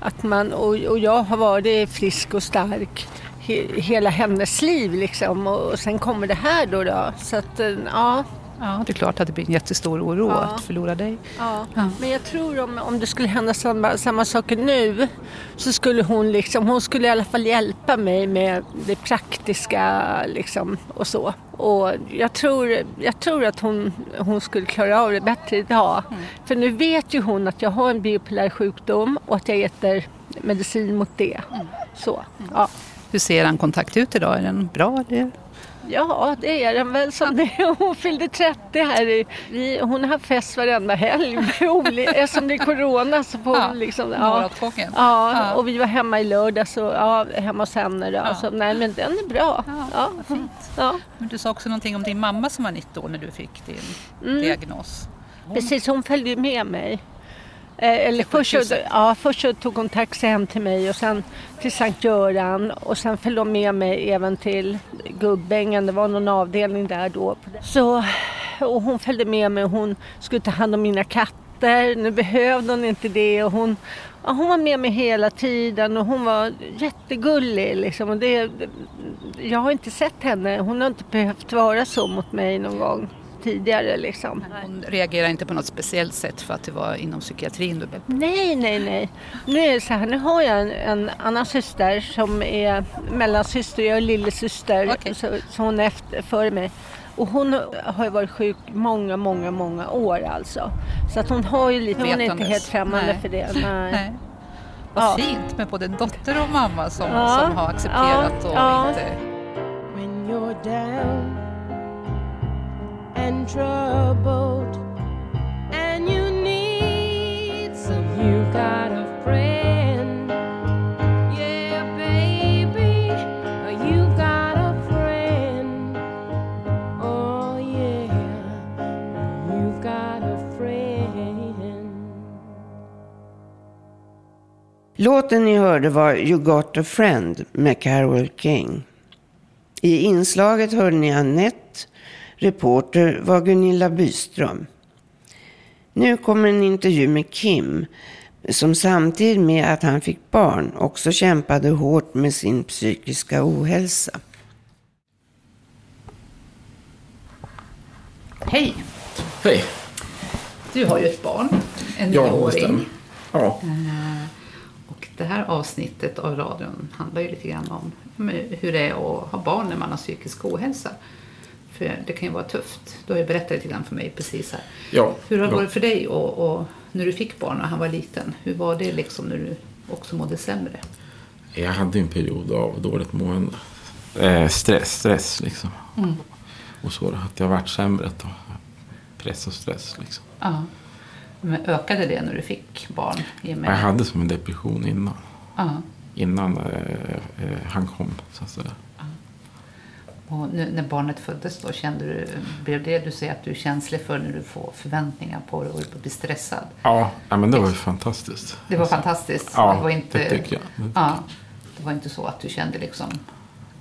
Att man, och, och jag har varit frisk och stark he, hela hennes liv liksom och, och sen kommer det här då. då. Så att, eh, ja. Ja, det är klart att det blir en jättestor oro Ja. att förlora dig. Ja. Men jag tror om, om det skulle hända samma, samma saker nu så skulle hon liksom, hon skulle i alla fall hjälpa mig med det praktiska liksom och så. Och jag tror, jag tror att hon, hon skulle klara av det bättre idag. För nu vet ju hon att jag har en bipolär sjukdom och att jag äter medicin mot det. Så, ja. Hur ser en kontakt ut idag? Är den bra? Eller? Ja, det är den väl som det. Hon fyllde 30 här. i- Vi, hon har fest varenda helg. Eftersom det är corona så får hon liksom... Ja, Ja. och vi var hemma i lördags och ja, hemma hos henne. Då. Ja. Så, nej, men den är bra. Ja, fint. Ja. Men du sa också någonting om din mamma som var 90 år när du fick din Mm. diagnos. Precis, hon följde med mig. Eh, Eller först, så, ja, först tog hon taxi hem till mig och sen till Sankt Göran och sen följde hon med mig även till Gubbängen. Det var någon avdelning där då. Så, och hon följde med mig och hon skulle ta hand om mina katter. Nu behövde hon inte det och hon, ja, hon var med mig hela tiden och hon var jättegullig. Liksom. Och det, jag har inte sett henne, hon har inte behövt vara så mot mig någon gång tidigare. Liksom. Hon reagerar inte på något speciellt sätt för att det var inom psykiatrin du Nej, nej, nej. Nu är det så här, nu har jag en, en annan syster som är mellansyster, jag är lillasyster, så, så hon är efter, före mig. Och hon har ju varit sjuk många, många, många år alltså. Så att hon har ju lite, hon är inte helt främmande Nej. för det. Nej. Nej. Vad Ja. fint med både dotter och mamma som, Ja. som har accepterat Ja. och Ja. inte... And troubled and you need some, got a friend. Yeah, baby, got a friend. Oh, yeah, you've got a friend. Låten ni hörde var You got a friend med Carole King. I inslaget hörde ni Annette, reporter var Gunilla Byström. Nu kommer en intervju med Kim som samtidigt med att han fick barn också kämpade hårt med sin psykiska ohälsa. Hej! Hej. Du har ju ett barn, en Ja, det nioåring. Ja. Eh, Och det här avsnittet av radion handlar ju lite grann om hur det är att ha barn när man har psykisk ohälsa. För det kan ju vara tufft. Du har ju berättat lite grann för mig precis här. Ja, Hur har det ja. varit för dig och, och när du fick barn när han var liten? Hur var det liksom när du också mådde sämre? Jag hade en period av dåligt mående. Eh, stress, stress liksom. Mm. Och så att jag varit sämre då. Press och stress liksom. Ja. Men ökade det när du fick barn? Och Jag hade som en depression innan. Ja. Innan eh, eh, han kom så att säga. Och nu, när barnet föddes då, kände du, blev det du säger att du är känslig för när du får förväntningar på dig och blir stressad? Ja, men det var ju fantastiskt. Det var fantastiskt. Ja, det var inte, det tycker jag. Ja, det var inte så att du kände liksom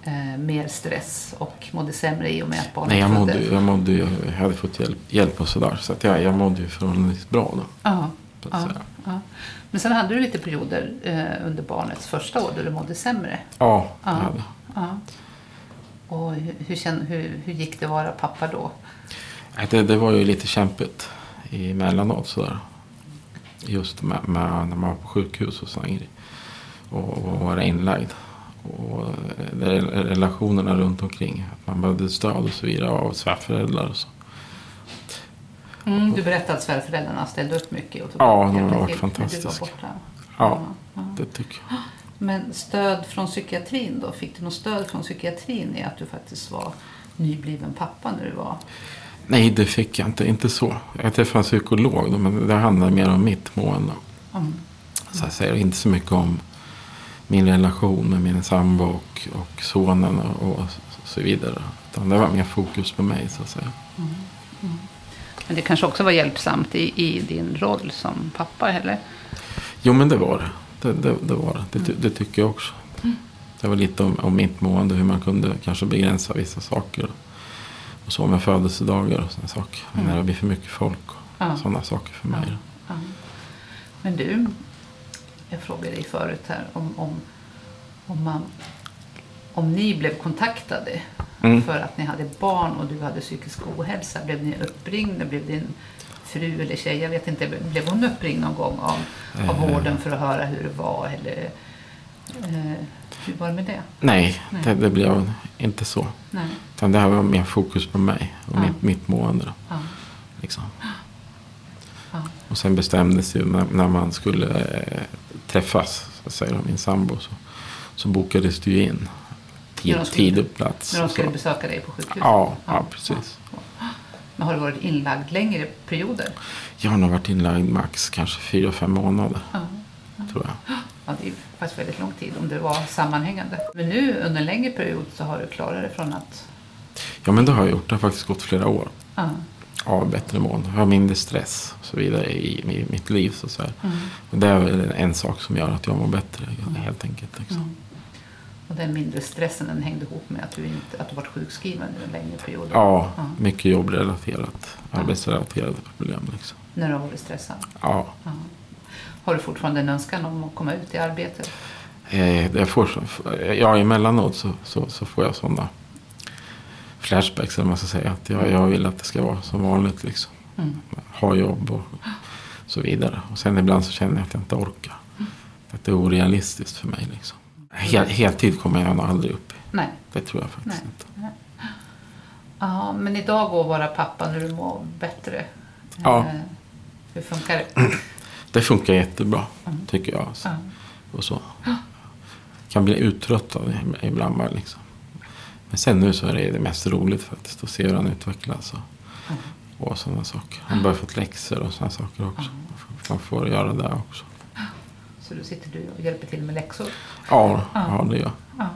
eh, mer stress och mådde sämre i och med att barnet Nej, jag mådde, föddes? jag mådde jag hade fått hjälp, hjälp och sådär. Så att jag, jag mådde ju förhållandevis bra då. Ja, ja, ja. Men sen hade du lite perioder eh, under barnets första år då du mådde sämre. Ja, det Ja. hade jag. Ja. Och hur, hur, hur, hur gick det att vara pappa då? Det, det var ju lite kämpigt emellanåt sådär. Just med, med när man var på sjukhus och sådana grejer. Och, och vara inlagd. Och eh, relationerna runt omkring. Man behövde stöd och så vidare av svärföräldrar och så. Mm, du berättade att svärföräldrarna ställde upp mycket och tog Ja, de har varit fantastiska. Ja, ja. det tycker jag. Men stöd från psykiatrin då? Fick du något stöd från psykiatrin i att du faktiskt var nybliven pappa när du var... Nej, det fick jag inte. Inte så. Jag träffade en psykolog men det handlade mer om mitt mående. Mm. Så jag säger inte så mycket om min relation med min sambo och, och sonen och, och så vidare. Utan det var mer fokus på mig så att säga. Mm. Mm. Men det kanske också var hjälpsamt i, i din roll som pappa, eller? Jo men det var det. Det, det, det var det. Det, det tycker jag också. Det var lite om, om mitt mående. Hur man kunde kanske begränsa vissa saker. Och så med födelsedagar och sådana saker. Mm. När det blir för mycket folk. Och Ja. Sådana saker för mig. Ja. Men du, jag frågade dig förut här om, om, om, man, om ni blev kontaktade Mm. för att ni hade barn och du hade psykisk ohälsa. Blev ni uppringda? Blev din fru eller tjej, jag vet inte, blev hon uppringd någon gång av, av Eh. vården för att höra hur det var? Eller, eh, hur var det med det? Nej, Nej. Det, det blev inte så. Nej. Utan det här var mer fokus på mig och Ja. mitt, mitt mående. Ja. liksom. Ja. Och sen bestämdes ju när, när man skulle eh, träffas, så att säga, min sambo, så, så bokades det ju in tid, tid och plats. När de skulle besöka dig på sjukhuset? Ja, ja, precis. Men har du varit inlagd längre perioder? Jag har nog varit inlagd max kanske fyra, fem månader. Ja. Tror jag. Ja, det är faktiskt väldigt lång tid om det var sammanhängande. Men nu under en längre period så har du klarat dig från att... Ja, men det har jag gjort. Det har faktiskt gått flera år. Ja. ja, bättre mående, ha mindre stress och så vidare i, i mitt liv. Så, så. Mm. Och det är väl en sak som gör att jag mår bättre helt enkelt. Liksom. Mm. Och den mindre stressen den hängde ihop med att du, inte, att du varit sjukskriven under en längre period? Ja, mycket jobbrelaterat, arbetsrelaterade problem. Liksom. När du har varit stressad? Ja. Ja. Har du fortfarande en önskan om att komma ut i arbete? Eh, det får, ja, emellanåt så, så, så får jag sådana flashbacks, eller man ska säga. Att jag, jag vill att det ska vara som vanligt. Liksom. Mm. Ha jobb och så vidare. Och sen ibland så känner jag att jag inte orkar. Att det är orealistiskt för mig. Liksom. Hel, heltid kommer jag nog aldrig upp. Nej. Det tror jag faktiskt Nej. inte. Ja, men idag går vara pappa när du mår bättre. Ja. Eh, Hur funkar det? Det funkar jättebra, Mm. tycker jag. Ja. Och så. Kan bli uttröttad ibland bara liksom. Men sen nu så är det det mest roligt faktiskt att se hur han utvecklas. Och, Mm. och sådana saker. Han börjar fått läxor och sådana saker också. Man får göra det också. Så då sitter du och hjälper till med läxor? Ja, ja det gör jag. Ja.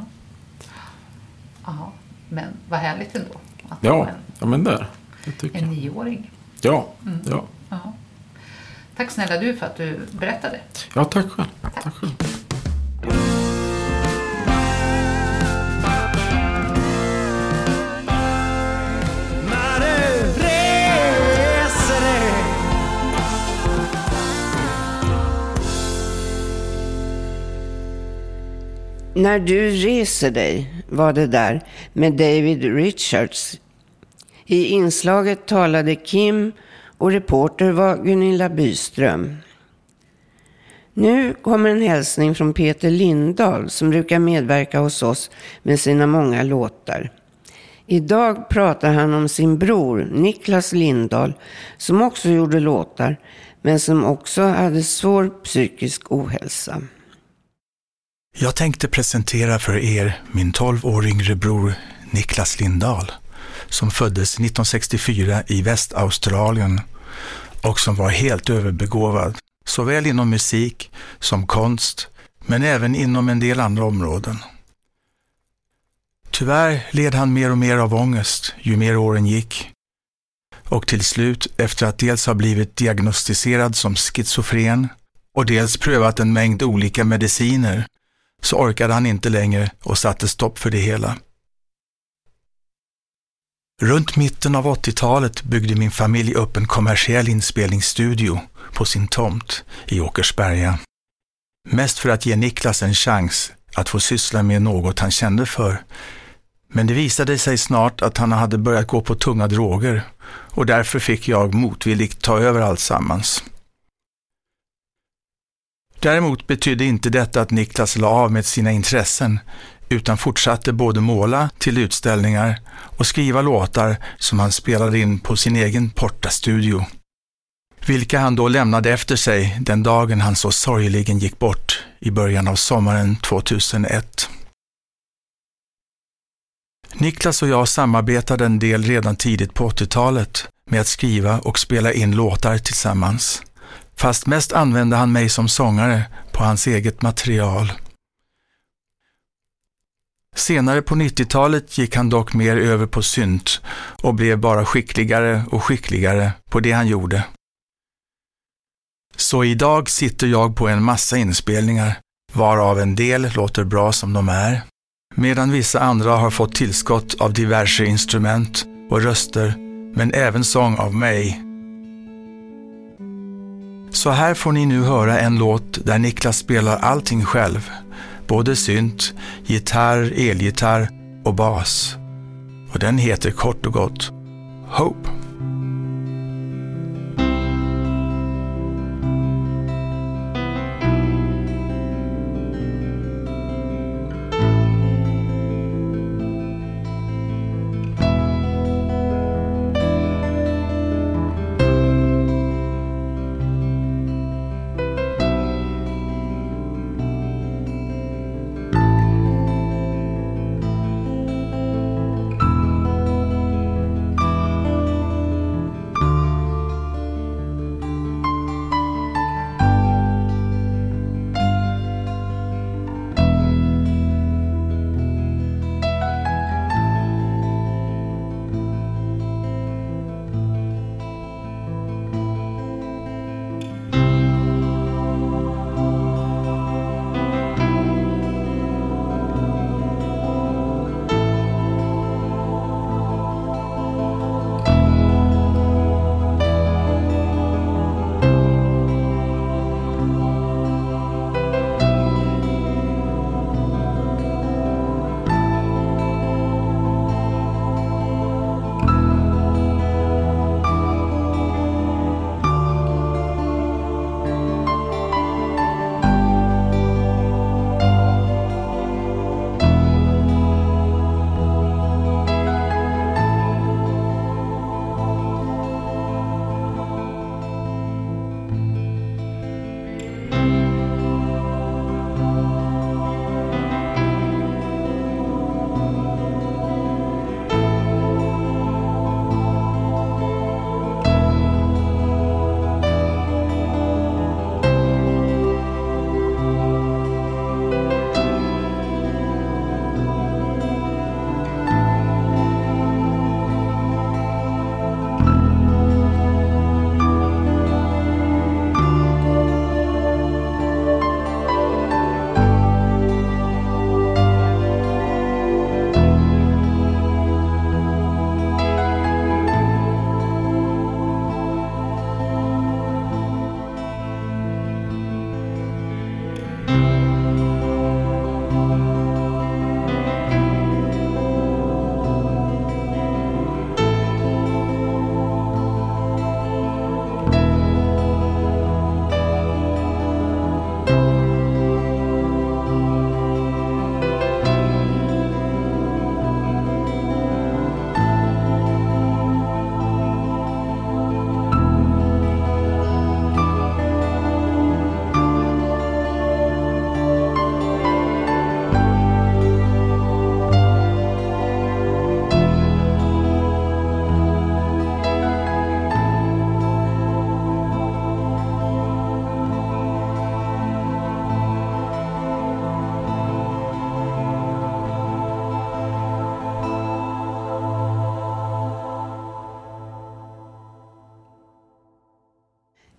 ja. Men vad härligt ändå. Att Ja, en, ja men där. En jag. nioåring. Ja, Mm. ja. Ja. Tack snälla du för att du berättade. ja tack själv. Tack själv. När du reser dig var det där med David Richards. I inslaget talade Kim och reporter var Gunilla Byström. Nu kommer en hälsning från Peter Lindahl som brukar medverka hos oss med sina många låtar. Idag pratar han om sin bror Niklas Lindahl som också gjorde låtar men som också hade svår psykisk ohälsa. Jag tänkte presentera för er min 12 år yngre bror Niklas Lindahl som föddes 1964 i Västaustralien och som var helt överbegåvad, såväl inom musik som konst, men även inom en del andra områden. Tyvärr led han mer och mer av ångest ju mer åren gick. Och till slut, efter att dels ha blivit diagnostiserad som schizofren och dels prövat en mängd olika mediciner, så orkade han inte längre och satte stopp för det hela. Runt mitten av 80-talet byggde min familj upp en kommersiell inspelningsstudio på sin tomt i Åkersberga. Mest för att ge Niklas en chans att få syssla med något han kände för. Men det visade sig snart att han hade börjat gå på tunga droger och därför fick jag motvilligt ta över alltsammans. Däremot betydde inte detta att Niklas la av med sina intressen utan fortsatte både måla till utställningar och skriva låtar som han spelade in på sin egen portastudio. Vilka han då lämnade efter sig den dagen han så sorgligen gick bort i början av sommaren 2001. Niklas och jag samarbetade en del redan tidigt på 80-talet med att skriva och spela in låtar tillsammans. Fast mest använde han mig som sångare på hans eget material. Senare på 90-talet gick han dock mer över på synt och blev bara skickligare och skickligare på det han gjorde. Så idag sitter jag på en massa inspelningar, varav en del låter bra som de är, medan vissa andra har fått tillskott av diverse instrument och röster, men även sång av mig. Så här får ni nu höra en låt där Niklas spelar allting själv, både synt, gitarr, elgitarr och bas. Och den heter kort och gott Hope.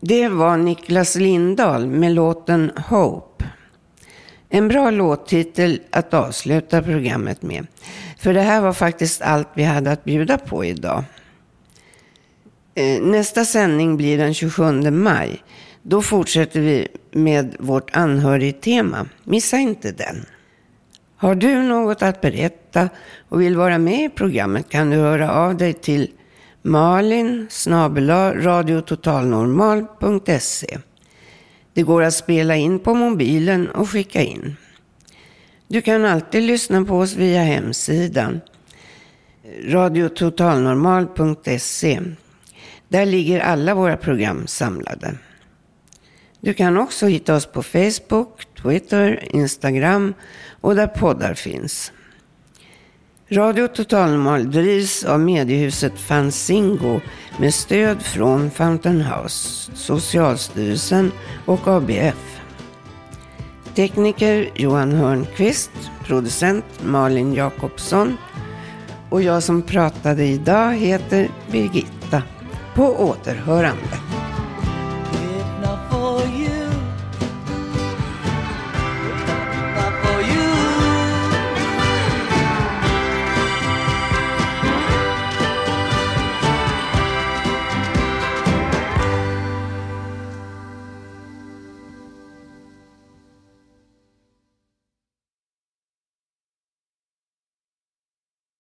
Det var Niklas Lindahl med låten Hope. En bra låttitel att avsluta programmet med. För det här var faktiskt allt vi hade att bjuda på idag. Eh, nästa sändning blir den 27 maj. Då fortsätter vi med vårt anhörigtema. Missa inte den. Har du något att berätta och vill vara med i programmet kan du höra av dig till malin radiototalnormal.se. Det går att spela in på mobilen och skicka in. Du kan alltid lyssna på oss via hemsidan radiototalnormal.se. Där ligger alla våra program samlade. Du kan också hitta oss på Facebook, Twitter, Instagram och där poddar finns. Radio Total drivs av mediehuset Fanzingo med stöd från Fountain House, Socialstyrelsen och ABF. Tekniker Johan Hörnqvist, producent Malin Jakobsson och jag som pratade idag heter Birgitta. På återhörande.